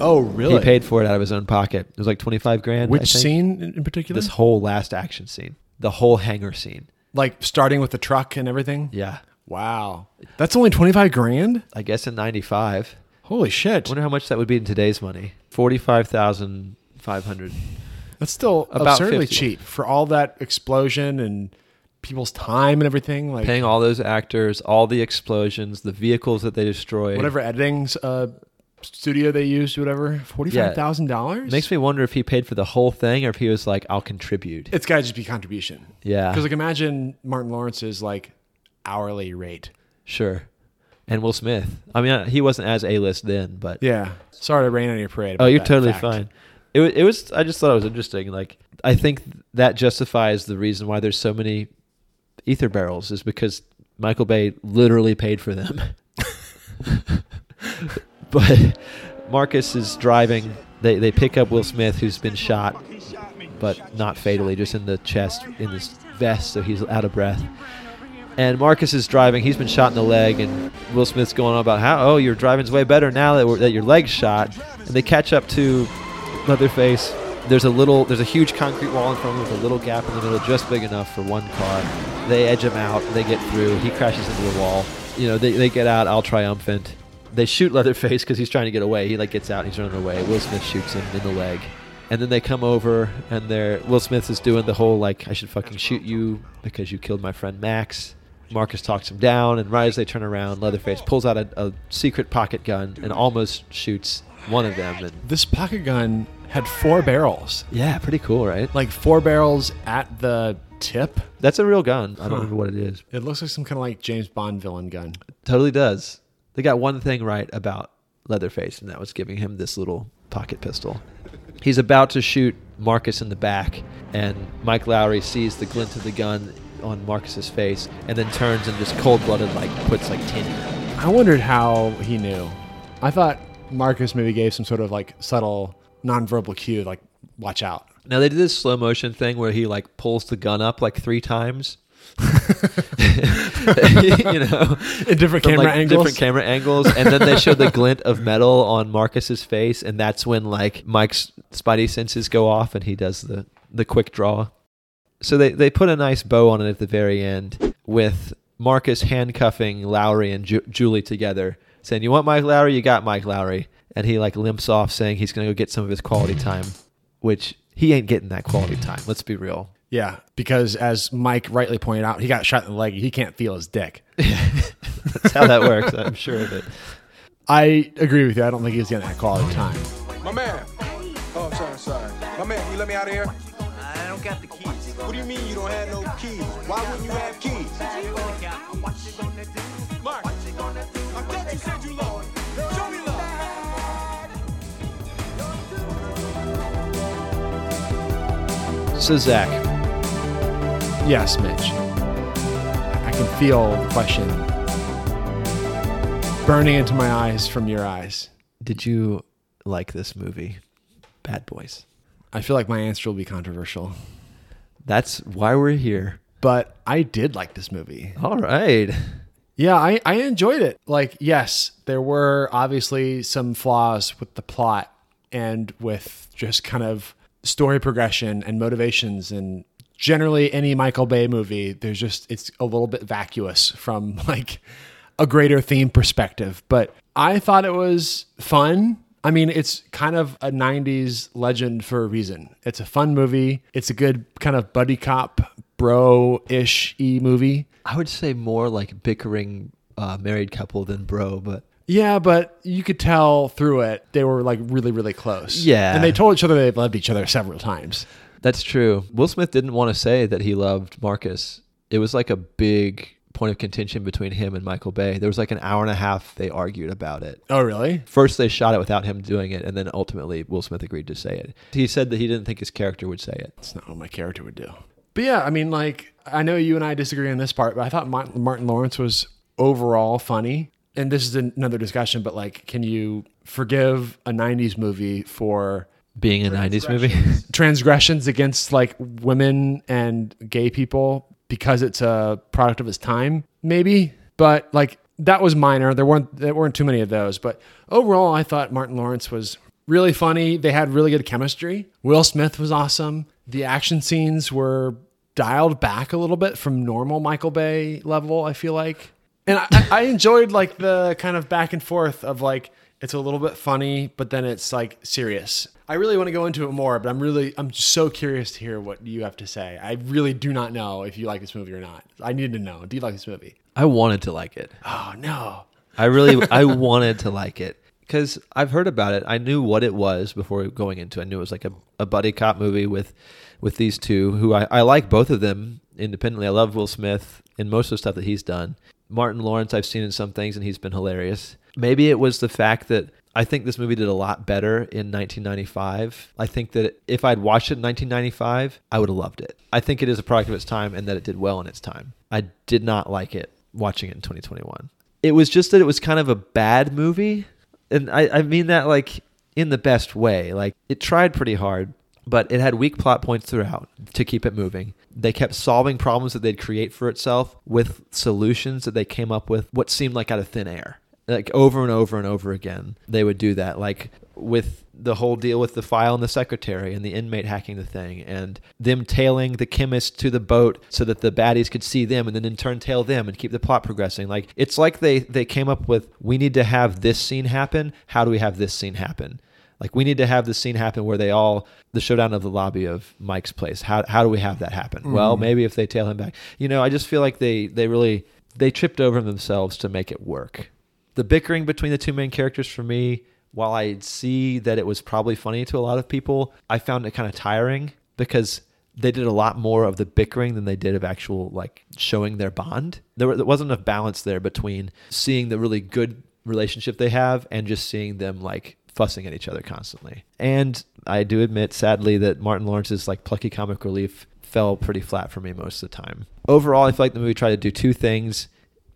Oh, really? He paid for it out of his own pocket. It was like 25 grand. I Which scene in in particular? This whole last action scene. The whole hangar scene. Like starting with the truck and everything. Yeah. Wow, that's only twenty five grand. I guess in 95. Holy shit! I wonder how much that would be in today's money. 45,500. That's still About absurdly 50. cheap for all that explosion and people's time and everything. Like Paying all those actors, all the explosions, the vehicles that they destroy, whatever editing's uh, studio they used, whatever forty five thousand dollars. Makes me wonder if he paid for the whole thing or if he was like, I'll contribute. It's got to just be contribution. Yeah. because like imagine Martin Lawrence's like hourly rate. Sure. And Will Smith. I mean, he wasn't as A list then, but Yeah. Sorry to rain on your parade. Oh, you're totally fact. fine. It, it was. I just thought it was interesting. Like, I think that justifies the reason why there's so many ether barrels is because Michael Bay literally paid for them. [laughs] [laughs] [laughs] but Marcus is driving. They they pick up Will Smith, who's been shot, but not fatally, just in the chest in this vest, so he's out of breath. And Marcus is driving. He's been shot in the leg, and Will Smith's going on about how, oh, your driving's way better now that, that your leg's shot. And they catch up to Leatherface. There's a little, there's a huge concrete wall in front of him with a little gap in the middle, just big enough for one car. They edge him out. They get through. He crashes into the wall. You know, they, they get out all triumphant. They shoot Leatherface because he's trying to get away. He like gets out. and He's running away. Will Smith shoots him in the leg. And then they come over, and they're Will Smith is doing the whole like, I should fucking shoot you because you killed my friend Max. Marcus talks him down, and right as they turn around, Leatherface pulls out a, a secret pocket gun and almost shoots one of them. And This pocket gun had four barrels. yeah, pretty cool, right? Like four barrels at the tip. That's a real gun. I don't remember what it is. It looks like some kind of like James Bond villain gun. Totally does. They got one thing right about Leatherface, and that was giving him this little pocket pistol. He's about to shoot Marcus in the back, and Mike Lowrey sees the glint of the gun on Marcus's face, and then turns and just cold blooded like puts like it. I wondered how he knew. I thought Marcus maybe gave some sort of like subtle nonverbal cue, like "watch out." Now they did this slow motion thing where he like pulls the gun up like three times. [laughs] you know, In different from, camera like, angles? different camera angles, and then they show the [laughs] glint of metal on Marcus's face, and that's when like Mike's spidey senses go off, and he does the the quick draw. So they they put a nice bow on it at the very end with Marcus handcuffing Lowrey and Ju- Julie together, saying, "You want Mike Lowrey? You got Mike Lowrey." And he like limps off, saying he's gonna go get some of his quality time, which he ain't getting that quality time. Let's be real. Yeah, because as Mike rightly pointed out, he got shot in the leg. He can't feel his dick. [laughs] That's how that works. I'm sure of it. I agree with you. I don't think he's getting that quality time. My man. Oh, sorry, sorry. My man, you let me out of here? I don't got the keys. What do you mean you don't have no keys? Why wouldn't you have keys? Mark, I thought you said you loved me. Show me love. So Zach, Yes, Mitch. I can feel the question burning into my eyes from your eyes. did you like this movie, Bad Boys? I feel like my answer will be controversial, That's why we're here. but I did like this movie. All right. Yeah, I, I enjoyed it. Like, yes, there were obviously some flaws with the plot and with just kind of story progression and motivations and generally any Michael Bay movie, there's just it's a little bit vacuous from [laughs] like a greater theme perspective. But I thought it was fun. I mean, it's kind of a 90s legend for a reason. It's a fun movie. It's a good kind of buddy cop bro ish e movie. I would say more like bickering uh, married couple than bro, but Yeah, but you could tell through it they were like really, really close. Yeah. And they told each other they loved each other several times. That's true. Will Smith didn't want to say that he loved Marcus. It was like a big point of contention between him and Michael Bay. There was like an hour and a half they argued about it. Oh, really? First, they shot it without him doing it, and then ultimately, Will Smith agreed to say it. He said that he didn't think his character would say it. It's not what my character would do. But yeah, I mean, like, I know you and I disagree on this part, but I thought Martin Lawrence was overall funny. And this is another discussion, but like, can you forgive a 90s movie for Being a 90s movie? transgressions. Against like women and gay people because it's a product of its time maybe. But like that was minor. There weren't there weren't too many of those. But overall i thought martin lawrence was really funny. They had really good chemistry. Will smith was awesome. The action scenes were dialed back a little bit from normal michael bay level i feel like. And I, I enjoyed like the kind of back and forth of like it's a little bit funny, but then it's like serious. I really want to go into it more, but I'm really I'm so curious to hear what you have to say. I really do not know if you like this movie or not. I need to know. Do you like this movie? I wanted to like it. Oh no. I really, I wanted to like it because I've heard about it. I knew what it was before going into it. I knew it was like a, a buddy cop movie with, with these two who I, I like both of them independently. I love Will Smith in most of the stuff that he's done. Martin Lawrence, I've seen in some things and he's been hilarious. Maybe it was the fact that I think this movie did a lot better in 1995. I think that if I'd watched it in 1995, I would have loved it. I think it is a product of its time and that it did well in its time. I did not like it watching it in 2021. It was just that it was kind of a bad movie. and I, I mean that like in the best way. Like it tried pretty hard, but it had weak plot points throughout to keep it moving. They kept solving problems that they'd create for itself with solutions that they came up with what seemed like out of thin air. Like over and over and over again, they would do that. Like with the whole deal with the file and the secretary and the inmate hacking the thing and them tailing the chemist to the boat so that the baddies could see them and then in turn tail them and keep the plot progressing like it's like they they came up with we need to have this scene happen how do we have this scene happen like we need to have this scene happen where they all the showdown of the lobby of Mike's place. How how do we have that happen? Well, Mm. maybe if they tail him back. You know, I just feel like they they really they tripped over themselves to make it work. The bickering between the two main characters for me, while I see that it was probably funny to a lot of people, I found it kind of tiring because they did a lot more of the bickering than they did of actual like showing their bond. There, there wasn't enough balance there between seeing the really good relationship they have and just seeing them like fussing at each other constantly. And I do admit, sadly, that Martin Lawrence's like plucky comic relief fell pretty flat for me most of the time. Overall, I feel like the movie tried to do two things: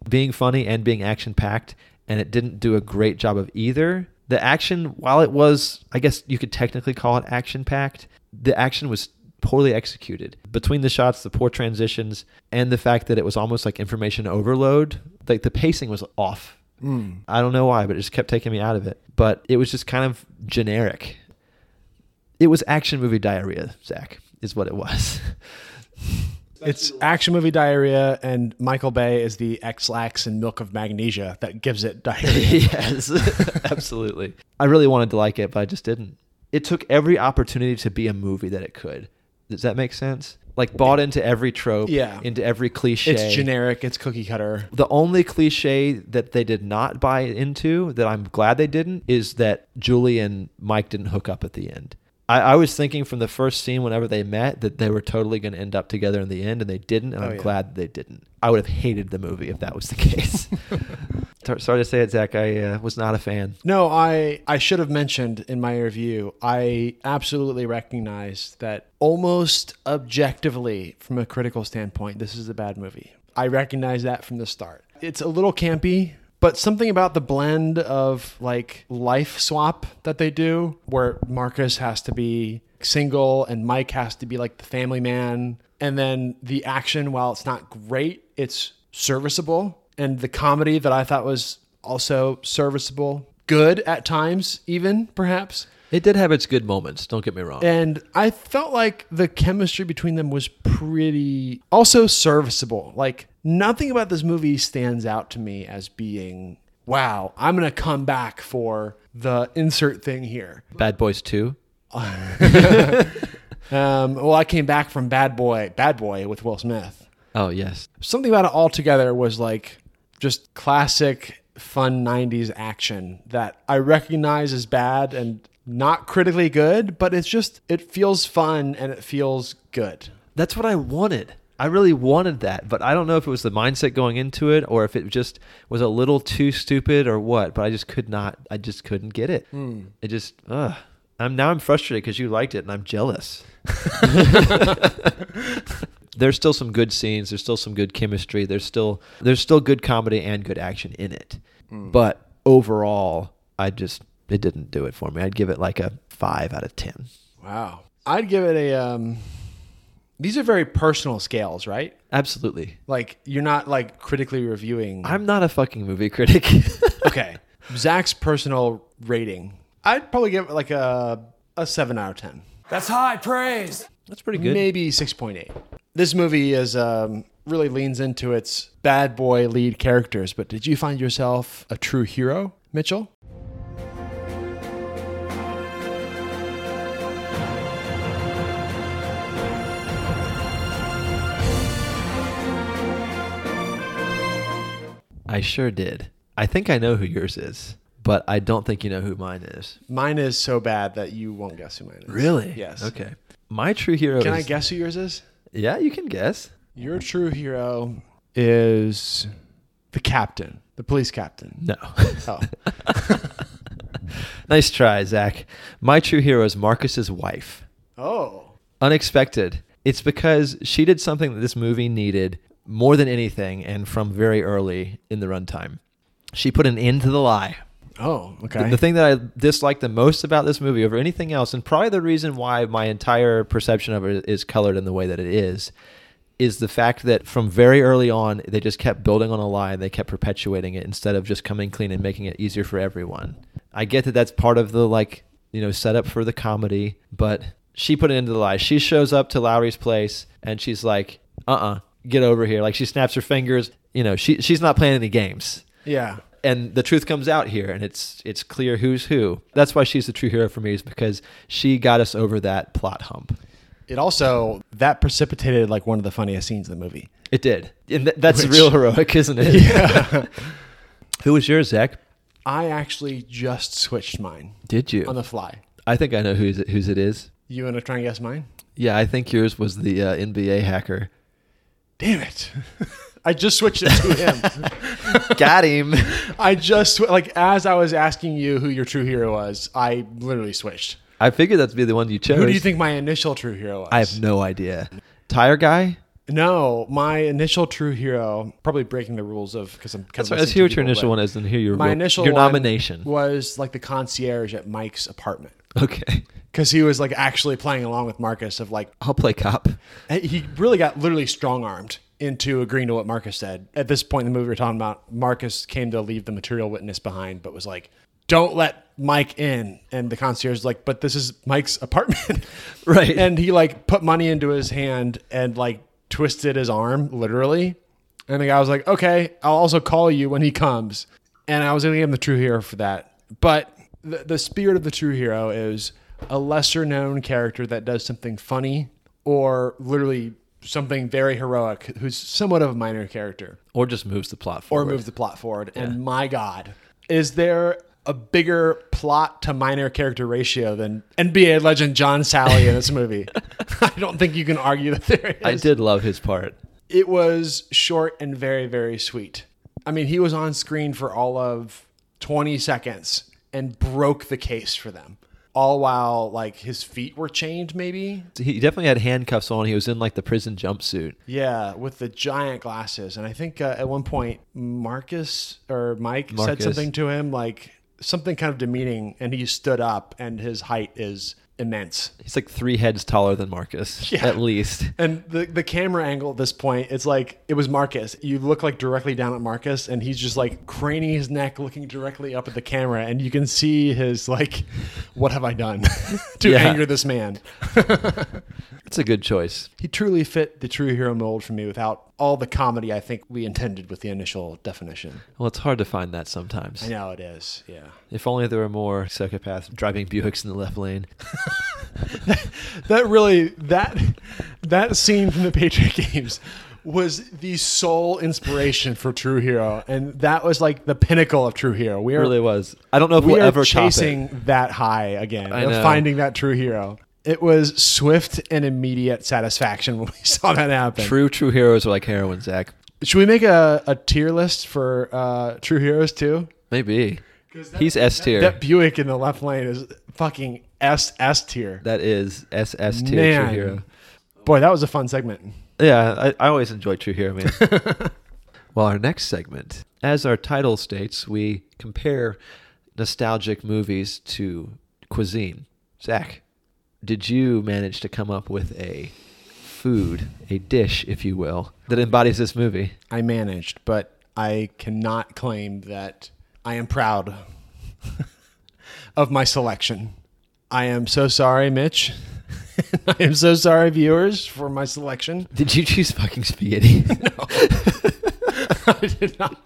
being funny and being action packed, and it didn't do a great job of either. The action, while it was, I guess you could technically call it action packed, the action was poorly executed. Between the shots, the poor transitions, and the fact that it was almost like information overload, like the pacing was off. Mm. I don't know why, but it just kept taking me out of it. But it was just kind of generic. It was action movie diarrhea, Zach, is what it was. [laughs] It's action movie diarrhea, and Michael Bay is the Ex-Lax and milk of magnesia that gives it diarrhea. [laughs] yes, [laughs] absolutely. I really wanted to like it, but I just didn't. It took every opportunity to be a movie that it could. Does that make sense? Like bought into every trope, Yeah. into every cliche. It's generic. It's cookie cutter. The only cliche that they did not buy into, that I'm glad they didn't, is that Julie and Mike didn't hook up at the end. I, I was thinking from the first scene, whenever they met, that they were totally going to end up together in the end, and they didn't. And Oh, I'm yeah. glad they didn't. I would have hated the movie if that was the [laughs] case. [laughs] Sorry to say it, Zach. I uh, was not a fan. No, I I should have mentioned in my review. I absolutely recognize that almost objectively, from a critical standpoint, this is a bad movie. I recognize that from the start. It's a little campy, but something about the blend of like life swap that they do, where Marcus has to be single and Mike has to be like the family man, and then the action, while it's not great, it's serviceable, and the comedy that I thought was also serviceable, good at times, even perhaps. It did have its good moments. Don't get me wrong. And I felt like the chemistry between them was pretty also serviceable. Like nothing about this movie stands out to me as being, wow, I'm going to come back for the insert thing here. Bad Boys 2. [laughs] Um, well, I came back from Bad Boy, Bad Boy with Will Smith. Oh, yes. Something about it altogether was like just classic fun 90s action that I recognize as bad and not critically good, but it's just it feels fun and it feels good. That's what I wanted. I really wanted that, but I don't know if it was the mindset going into it or if it just was a little too stupid or what. But I just could not. I just couldn't get it. Hmm. It just. Ugh. I'm now I'm frustrated because you liked it and I'm jealous. [laughs] there's still some good scenes. There's still some good chemistry. There's still there's still good comedy and good action in it. Mm. But overall, I just it didn't do it for me. I'd give it like a five out of ten. Wow. I'd give it a um these are very personal scales, right? Absolutely. Like you're not like critically reviewing. I'm not a fucking movie critic. [laughs] okay. Zach's personal rating. I'd probably give it like a a 7 out of 10. That's high praise. That's pretty good. Maybe 6.8. This movie is um really leans into its bad boy lead characters, but did you find yourself a true hero, Mitchell? I sure did. I think I know who yours is, but I don't think you know who mine is. Mine is so bad that you won't guess who mine is. Really? Yes. Okay. My true hero Can I guess who yours is? Yeah, you can guess. Your true hero is the captain, the police captain. No. Oh. [laughs] Nice try, Zach. My true hero is Marcus's wife. Oh. Unexpected. It's because she did something that this movie needed more than anything and from very early in the runtime. She put an end to the lie. Oh, okay. The, thing that I dislike the most about this movie over anything else, and probably the reason why my entire perception of it is colored in the way that it is, is the fact that from very early on, they just kept building on a lie. They kept perpetuating it instead of just coming clean and making it easier for everyone. I get that that's part of the like, you know, setup for the comedy, but she put it into the lie. She shows up to Lowrey's place and she's like, uh uh get over here. Like she snaps her fingers. You know, she she's not playing any games yeah. and the truth comes out here and it's it's clear who's who that's why she's the true hero for me is because she got us over that plot hump It also that precipitated like one of the funniest scenes in the movie. it did and th- that's Which- real heroic isn't it Yeah. [laughs] who was yours zach I actually just switched mine did you on the fly. i think i know whose it, whose it is You want to try and guess mine? yeah i think yours was the uh, nba hacker Damn it! [laughs] I just switched it to him. [laughs] got him [laughs] I just like as I was asking you who your true hero was, I literally switched. i figured that'd be the one you chose Who do you think my initial true hero was? i have no idea tire guy No, my initial true hero, probably breaking the rules of because I'm. Kind That's of right. Let's hear what your initial one is and hear your My real- initial your nomination. was like the concierge at Mike's apartment okay [laughs] because he was like actually playing along with Marcus of like i'll play cop he really got literally strong armed into agreeing to what Marcus said. At this point in the movie, we're talking about Marcus came to leave the material witness behind, but was like, "Don't let Mike in." And the concierge is like, "But this is Mike's apartment, [laughs] Right. And he like put money into his hand and like twisted his arm literally. And the guy was like, "Okay, I'll also call you when he comes." And I was gonna give him the true hero for that, but the, the spirit of the true hero is a lesser known character that does something funny or literally something very heroic who's somewhat of a minor character or just moves the plot or forward moves the plot forward. And my God, is there a bigger plot to minor character ratio than NBA legend John Salley in this movie? [laughs] [laughs] I don't think you can argue that there is. i did love his part It was short and very, very sweet. I mean, he was on screen for all of 20 seconds and broke the case for them. All while like his feet were chained, maybe. he definitely had handcuffs on he was in like the prison jumpsuit Yeah, with the giant glasses. And I think uh, at one point Marcus or Mike said something to him like something kind of demeaning and he stood up and his height is immense. He's like three heads taller than Marcus, [laughs] Yeah. at least. And the the camera angle at this point, it's like it was Marcus. You look like directly down at Marcus, and he's just like craning his neck, looking directly up at the camera, and you can see his like, "What have I done [laughs] to Yeah. anger this man?" [laughs] It's a good choice. he truly fit the true hero mold for me without all the comedy I think we intended with the initial definition. Well, it's hard to find that sometimes. I know it is. Yeah. If only there were more psychopaths driving Buicks in the left lane. [laughs] [laughs] that really that that scene from the Patriot games was the sole inspiration for True Hero, and that was like the pinnacle of True Hero. We It are really was. I don't know if we we'll are ever chasing that high again. I know. finding that True Hero. It was swift and immediate satisfaction [laughs] when we saw that happen. True, true heroes are like heroin, Zach. Should we make a, a tier list for uh, True Heroes too? Maybe. He's S tier. That Buick in the left lane is fucking S S tier. That is SS tier Man. true hero. Boy, that was a fun segment. Yeah, I, I always enjoy True Hero, man. [laughs] well, our next segment, as our title states, we compare nostalgic movies to cuisine. Zach, did you manage to come up with a food, a dish, if you will, that embodies this movie? I managed, but I cannot claim that I am proud [laughs] of my selection. I am so sorry, Mitch. [laughs] I am so sorry, viewers, for my selection. Did you choose fucking spaghetti? [laughs] No. I did not.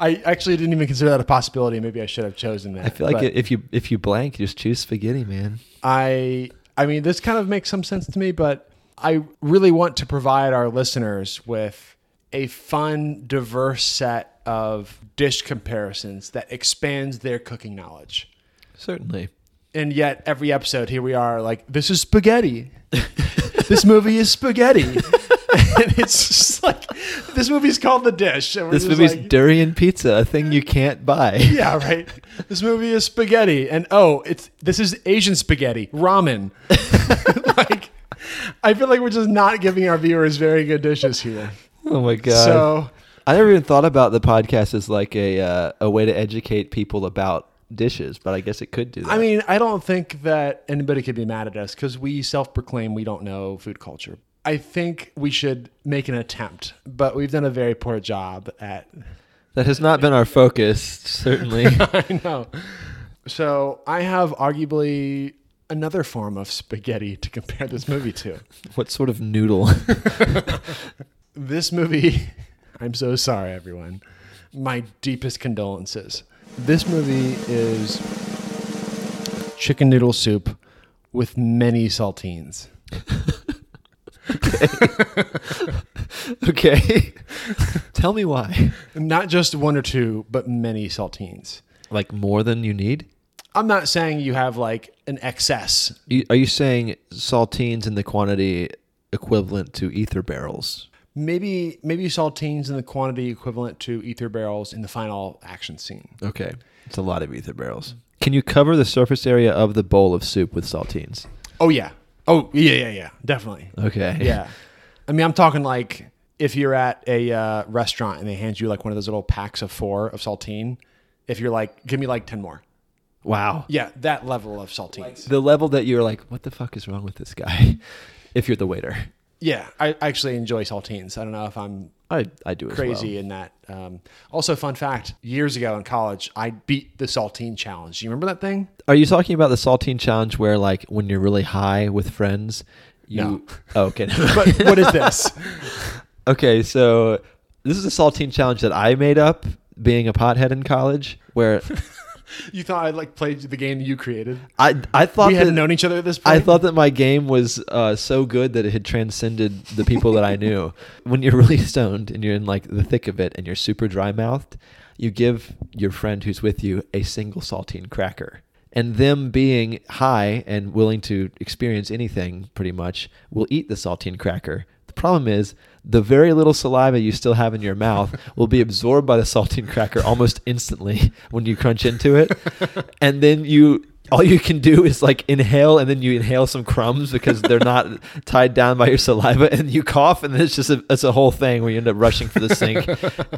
I actually didn't even consider that a possibility. Maybe I should have chosen that. I feel like But if you if you blank, just choose spaghetti, man. I I mean this kind of makes some sense to me, but I really want to provide our listeners with a fun, diverse set of dish comparisons that expands their cooking knowledge. Certainly. And yet every episode here we are like this is spaghetti. [laughs] this movie is spaghetti. [laughs] and it's just like this movie's called The Dish. And This movie's like, durian pizza, a thing you can't buy. [laughs] yeah, right. This movie is spaghetti, and oh, it's this is Asian spaghetti, ramen. [laughs] like, I feel like we're just not giving our viewers very good dishes here. Oh my god! So I never even thought about the podcast as like a uh, a way to educate people about dishes, but I guess it could do that. I mean, I don't think that anybody could be mad at us because we self-proclaim we don't know food culture. I think we should make an attempt, but we've done a very poor job at. that has not been our focus, certainly. [laughs] I know. So I have arguably another form of spaghetti to compare this movie to. [laughs] what sort of noodle? [laughs] This movie, I'm so sorry, everyone. My deepest condolences. This movie is chicken noodle soup with many saltines. [laughs] okay. Tell me why. Not just one or two, but many saltines. Like more than you need? I'm not saying you have like an excess. You, are you saying saltines in the quantity equivalent to ether barrels? Maybe maybe saltines in the quantity equivalent to ether barrels in the final action scene. Okay. It's a lot of ether barrels. Can you cover the surface area of the bowl of soup with saltines? Oh yeah. Oh yeah yeah yeah definitely. Okay. Yeah. I mean I'm talking like if you're at a uh, restaurant and they hand you like one of those little packs of four of saltine, if you're like give me like ten more. Wow. Yeah, that level of saltines. The level that you're like, what the fuck is wrong with this guy? [laughs] if you're the waiter. Yeah, I actually enjoy saltines. I don't know if I'm I, I do as crazy well. in that. Um, also, fun fact: years ago in college, I beat the saltine challenge. Do you remember that thing? Are you talking about the saltine challenge where like when you're really high with friends, you No. [laughs] Oh, okay. [laughs] but what is this? [laughs] okay, so this is a saltine challenge that I made up being a pothead in college where [laughs] You thought I like played the game you created? I I thought we that, hadn't known each other at this point. I thought that my game was uh, so good that it had transcended the people that I knew. [laughs] When you're really stoned and you're in like the thick of it and you're super dry mouthed, you give your friend who's with you a single saltine cracker. And them being high and willing to experience anything pretty much will eat the saltine cracker. The problem is the very little saliva you still have in your mouth will be absorbed by the saltine cracker almost instantly [laughs] when you crunch into it. [laughs] And then you all you can do is like inhale and then you inhale some crumbs because they're not tied down by your saliva and you cough and then it's just a, it's a whole thing where you end up rushing for the sink.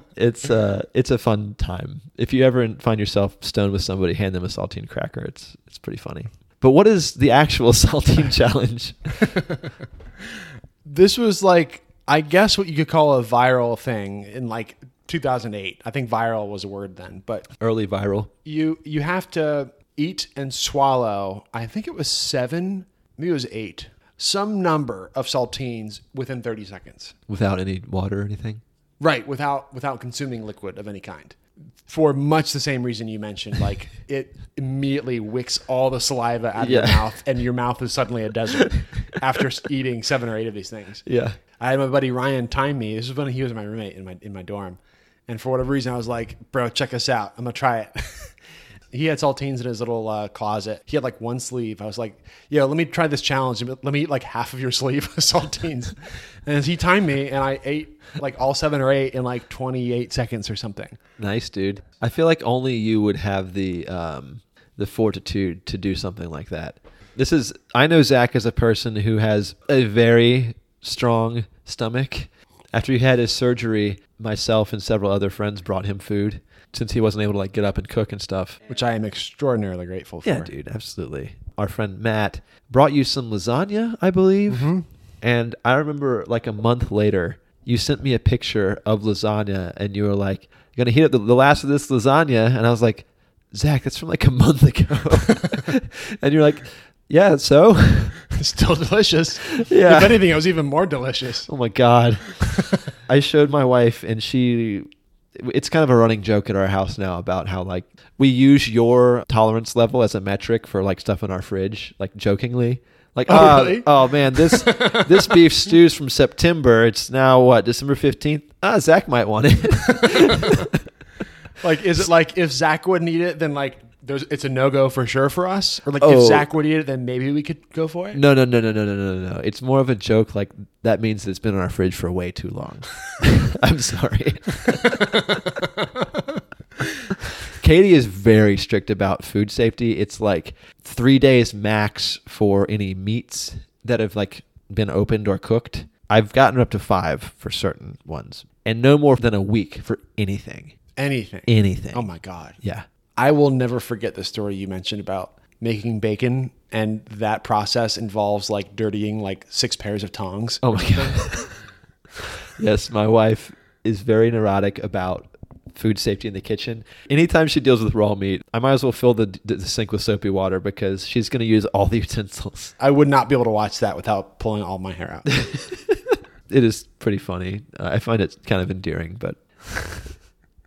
[laughs] it's uh it's a fun time. If you ever find yourself stoned with somebody, hand them a saltine cracker. It's it's pretty funny. But what is the actual saltine challenge? This was like, I guess, what you could call a viral thing in like 2008. I think viral was a word then, but Early viral. you you have to eat and swallow. I think it was seven, maybe it was eight, some number of saltines within 30 seconds. Without any water or anything? Right, without without consuming liquid of any kind. For much the same reason you mentioned, like [laughs] it immediately wicks all the saliva out of your mouth, and your mouth is suddenly a desert [laughs] after eating seven or eight of these things. Yeah. I had my buddy Ryan time me. This was when he was my roommate in my in my dorm, and for whatever reason, I was like, "Bro, check us out. I'm gonna try it." [laughs] he had saltines in his little uh, closet. He had like one sleeve. I was like, "Yo, let me try this challenge. Let me eat like half of your sleeve of saltines." [laughs] and he timed me, and I ate like all seven or eight in like 28 seconds or something. Nice, dude. I feel like only you would have the um, the fortitude to do something like that. This is I know Zach is a person who has a very strong stomach. After he had his surgery, myself and several other friends brought him food since he wasn't able to like get up and cook and stuff. which I am extraordinarily grateful for. Yeah, dude, absolutely. Our friend Matt brought you some lasagna, I believe. Mm-hmm. And I remember like a month later, you sent me a picture of lasagna and you were like, You're going to heat up the, the last of this lasagna. And I was like, Zach, that's from like a month ago. [laughs] [laughs] and you're like, Yeah, so? [laughs] It's still delicious. Yeah. If anything, it was even more delicious. Oh my god. [laughs] I showed my wife and she it's kind of a running joke at our house now about how like we use your tolerance level as a metric for like stuff in our fridge, like jokingly. Like Oh, oh, really? oh man, this [laughs] this beef stew's from September. It's now what, December fifteenth? Ah, Zach might want it. Like, is it like if Zach wouldn't eat it, then like there's it's a no go for sure for us? Or like Oh. if Zach would eat it, then maybe we could go for it? no, no, no, no, no, no, no, no. It's more of a joke. Like that means it's been in our fridge for way too long. [laughs] [laughs] I'm sorry. [laughs] Katie is very strict about food safety. It's like three days max for any meats that have like been opened or cooked. I've gotten up to five for certain ones, and no more than a week for anything. Anything. Anything. Oh my god. Yeah. I will never forget the story you mentioned about making bacon and that process involves like dirtying like six pairs of tongs. Oh my god. [laughs] yes, my wife is very neurotic about food safety in the kitchen. Anytime she deals with raw meat, I might as well fill the, the sink with soapy water because she's going to use all the [laughs] utensils. I would not be able to watch that without pulling all my hair out. [laughs] It is pretty funny. Uh, I find it kind of endearing, but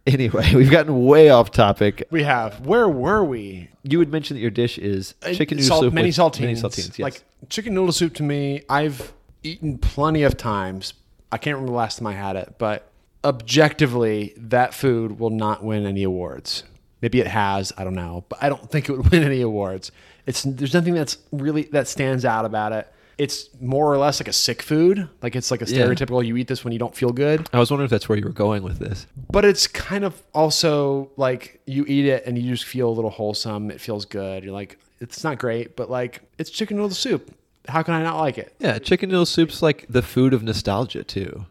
[laughs] anyway, we've gotten way off topic. we have. Where were we? You would mention that your dish is uh, chicken noodle Salt- soup many with saltines. Many saltines, yes. Like chicken noodle soup to me, I've eaten plenty of times. I can't remember the last time I had it, but objectively, that food will not win any awards. Maybe it has, I don't know, but I don't think it would [laughs] win any awards. It's there's nothing that's really that stands out about it. It's more or less like a sick food. Like it's like a Yeah. stereotypical you eat this when you don't feel good. I was wondering if that's where you were going with this. But it's kind of also like you eat it and you just feel a little wholesome. It feels good. You're like, it's not great, but like it's chicken noodle soup. How can I not like it? Yeah, chicken noodle soup's like the food of nostalgia too.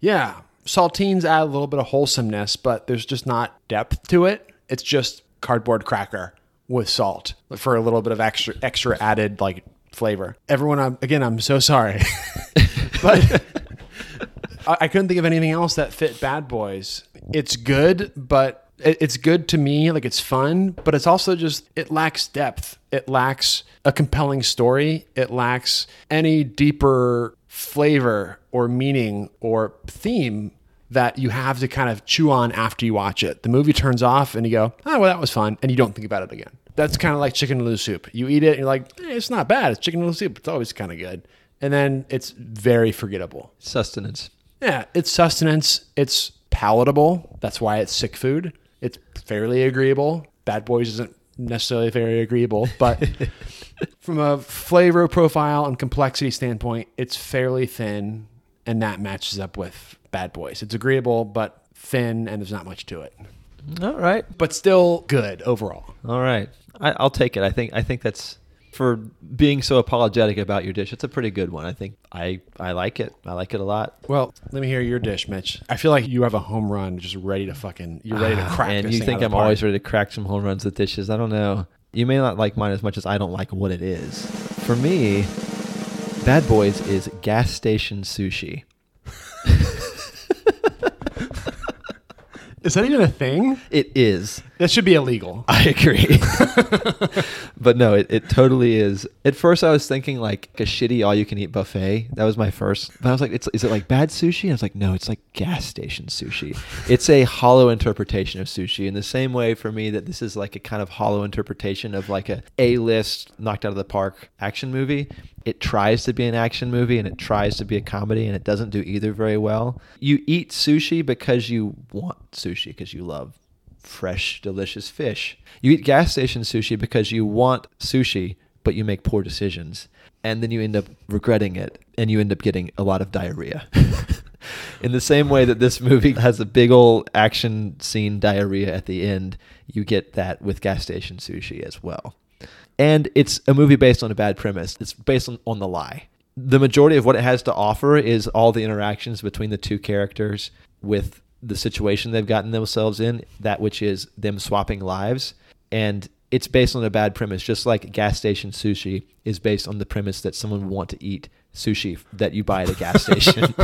Yeah. Saltines add a little bit of wholesomeness, but there's just not depth to it. It's just cardboard cracker with salt for a little bit of extra extra added like flavor. Everyone, I'm, again, I'm so sorry, [laughs] but I, I couldn't think of anything else that fit Bad Boys. It's good, but it, it's good to me. Like it's fun, but it's also just it lacks depth. It lacks a compelling story. It lacks any deeper flavor or meaning or theme that you have to kind of chew on after you watch it. The movie turns off and you go, oh, well, that was fun. And you don't think about it again. That's kind of like chicken noodle soup. You eat it and you're like, eh, it's not bad. It's chicken noodle soup. It's always kind of good. And then it's very forgettable. Sustenance. Yeah, it's sustenance. It's palatable. That's why it's sick food. It's fairly agreeable. Bad Boys isn't necessarily very agreeable, but [laughs] from a flavor profile and complexity standpoint, it's fairly thin, and that matches up with Bad Boys. It's agreeable, but thin, and there's not much to it. All right. But still good overall. All right. I, I'll take it. I think I think that's for being so apologetic about your dish. It's a pretty good one. I think I I like it. I like it a lot. Well, let me hear your dish, Mitch. I feel like you have a home run just ready to fucking, you're ready to ah, crack and you think I'm always ready to crack some home runs with dishes. I don't know. You may not like mine as much as I don't like what it is. For me, Bad Boys is gas station sushi. [laughs] Is that even a thing? It is. That should be illegal. [laughs] I agree. [laughs] but no, it, it totally is. At first, I was thinking like a shitty all you can eat buffet. That was my first. But I was like, it's, is it like bad sushi? And I was like, no, it's like gas station sushi. It's a hollow interpretation of sushi in the same way for me that this is like a kind of hollow interpretation of like a A-list knocked out of the park action movie. It tries to be an action movie and it tries to be a comedy and it doesn't do either very well. You eat sushi because you want sushi because you love fresh, delicious fish. You eat gas station sushi because you want sushi, but you make poor decisions. And then you end up regretting it and you end up getting a lot of diarrhea. [laughs] In the same way that this movie has a big old action scene diarrhea at the end, you get that with gas station sushi as well. And it's a movie based on a bad premise. It's based on, on the lie. The majority of what it has to offer is all the interactions between the two characters with the situation they've gotten themselves in, that which is them swapping lives. And it's based on a bad premise, just like gas station sushi is based on the premise that someone would want to eat sushi that you buy at a gas [laughs] station.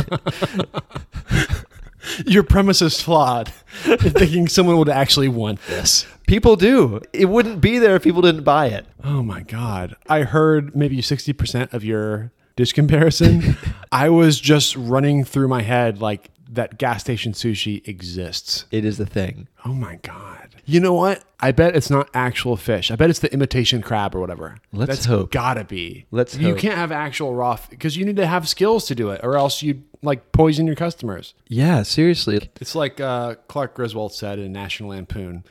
Your premise is flawed. Thinking someone would actually want this. people do. It wouldn't be there if people didn't buy it. Oh my God. I heard maybe 60% of your dish comparison. [laughs] I was just running through my head like that gas station sushi exists. It is the thing. Oh my God. You know what? I bet it's not actual fish. I bet it's the imitation crab or whatever. Let's That's hope. Gotta be. Let's You hope. can't have actual raw because you need to have skills to do it, or else you like poison your customers. Yeah, seriously. It's like uh, Clark Griswold said in National Lampoon.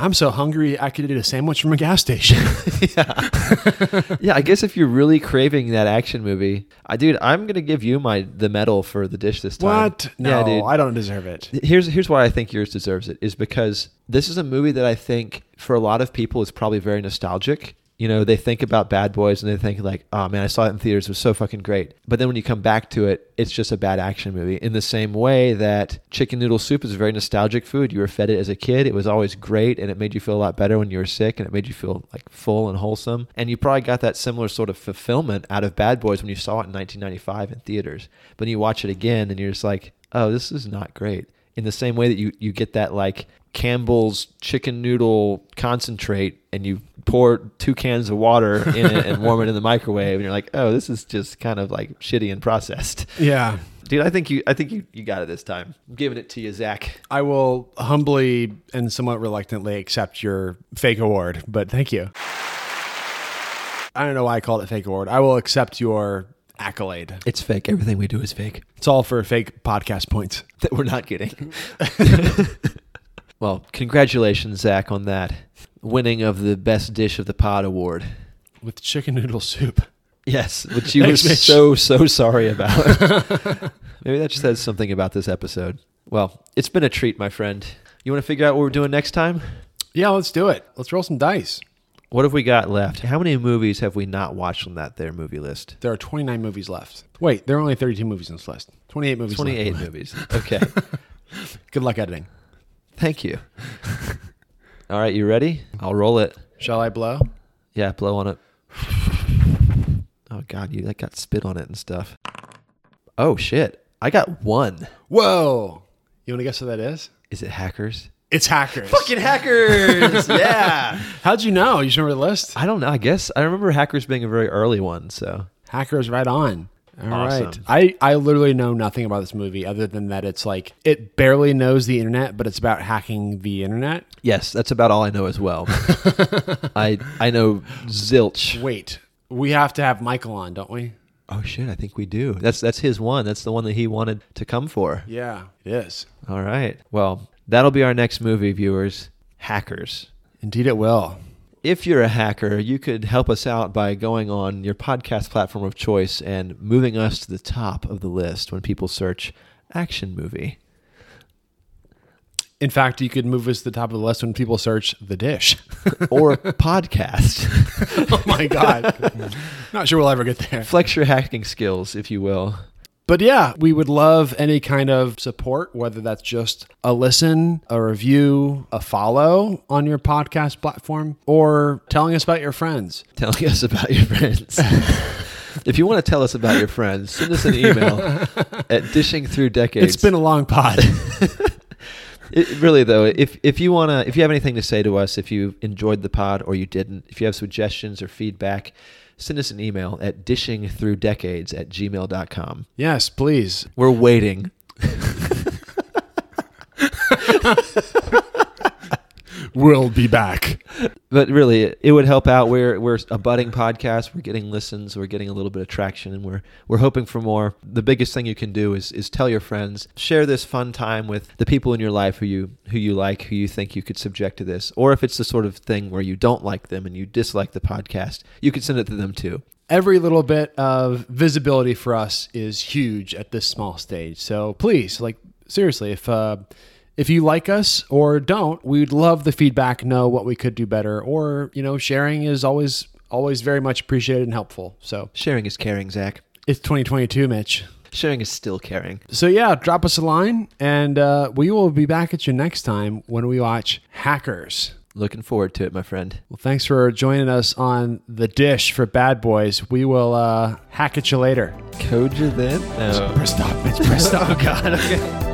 I'm so hungry I could eat a sandwich from a gas station. [laughs] yeah, I guess if you're really craving that action movie, I dude, I'm gonna give you my the medal for the dish this time. what? No, I don't deserve it. Here's here's why I think yours deserves it is because this is a movie that I think for a lot of people is probably very nostalgic. You know, they think about Bad Boys and they think like, "Oh man, I saw it in theaters. It was so fucking great." But then when you come back to it, it's just a bad action movie. In the same way that chicken noodle soup is a very nostalgic food. You were fed it as a kid. It was always great, and it made you feel a lot better when you were sick, and it made you feel like full and wholesome. And you probably got that similar sort of fulfillment out of Bad Boys when you saw it in 1995 in theaters. But then you watch it again, and you're just like, "Oh, this is not great." In the same way that you you get that like Campbell's chicken noodle concentrate and you pour two cans of water in it and warm it in the microwave and you're like, oh, this is just kind of like shitty and processed. Yeah. Dude, I think you I think you, you got it this time. I'm giving it to you, Zach. I will humbly and somewhat reluctantly accept your fake award, but thank you. I don't know why I called it fake award. I will accept your accolade. It's fake. Everything we do is fake. It's all for fake podcast points. [laughs] That we're not getting. [laughs] well, congratulations, Zach, on that winning of the best dish of the pod award. With chicken noodle soup. Yes, which you Thanks, were Mitch. so so sorry about. [laughs] Maybe that just says something about this episode. Well, it's been a treat, my friend. You want to figure out what we're doing next time? Yeah, let's do it. Let's roll some dice. What have we got left? How many movies have we not watched on that there movie list? There are 29 movies left. Wait, there are only 32 movies on this list. 28 movies. left. 28 [laughs] movies. Okay. [laughs] Good luck editing. Thank you. All right, you ready? I'll roll it. Shall I blow? Yeah, blow on it. Oh god, you that got spit on it and stuff. Oh shit. I got one. Whoa. You want to guess what that is? Is it hackers? It's hackers. Fucking hackers! [laughs] yeah. How'd you know? You just remember the list? I don't know. I guess I remember hackers being a very early one, so Hackers right on. All right. Awesome. I, I literally know nothing about this movie other than that it's like it barely knows the internet, but it's about hacking the internet. Yes, that's about all I know as well. [laughs] I I know zilch. Wait, we have to have Michael on, don't we? Oh shit, I think we do. That's that's his one. That's the one that he wanted to come for. Yeah, it is. All right. Well, that'll be our next movie, viewers. Hackers. Indeed, it will. If you're a hacker, you could help us out by going on your podcast platform of choice and moving us to the top of the list when people search action movie. In fact, you could move us to the top of the list when people search the dish [laughs] or podcast. [laughs] oh my god! [laughs] Not sure we'll ever get there. Flex your hacking skills, if you will. But yeah, we would love any kind of support, whether that's just a listen, a review, a follow on your podcast platform, or telling us about your friends. [laughs] Telling us about your friends. [laughs] if you want to tell us about your friends, send us an email [laughs] at dishing through decades. It's been a long pod. It, really though, if if you wanna, if you have anything to say to us, if you enjoyed the pod or you didn't, if you have suggestions or feedback, send us an email at dishingthroughdecades at gmail.com. yes, please. We're waiting. [laughs] We'll be back. But really, it would help out. We're we're a budding podcast. We're getting listens. We're getting a little bit of traction, and we're we're hoping for more. The biggest thing you can do is is tell your friends, share this fun time with the people in your life who you who you like, who you think you could subject to this. Or if it's the sort of thing where you don't like them and you dislike the podcast, you could send it to them too. Every little bit of visibility for us is huge at this small stage. So please, like seriously, if uh, if you like us or don't, we'd love the feedback. Know what we could do better, or you know, sharing is always always very much appreciated and helpful. So Sharing is caring, Zach. it's 2022, Mitch. Sharing is still caring. So yeah, drop us a line, and uh, we will be back at you next time when we watch Hackers. Looking forward to it, my friend. Well, thanks for joining us on the dish for Bad Boys. We will uh, hack at you later. Code you then? No. Press stop, Mitch. Press stop. [laughs] oh God. Okay.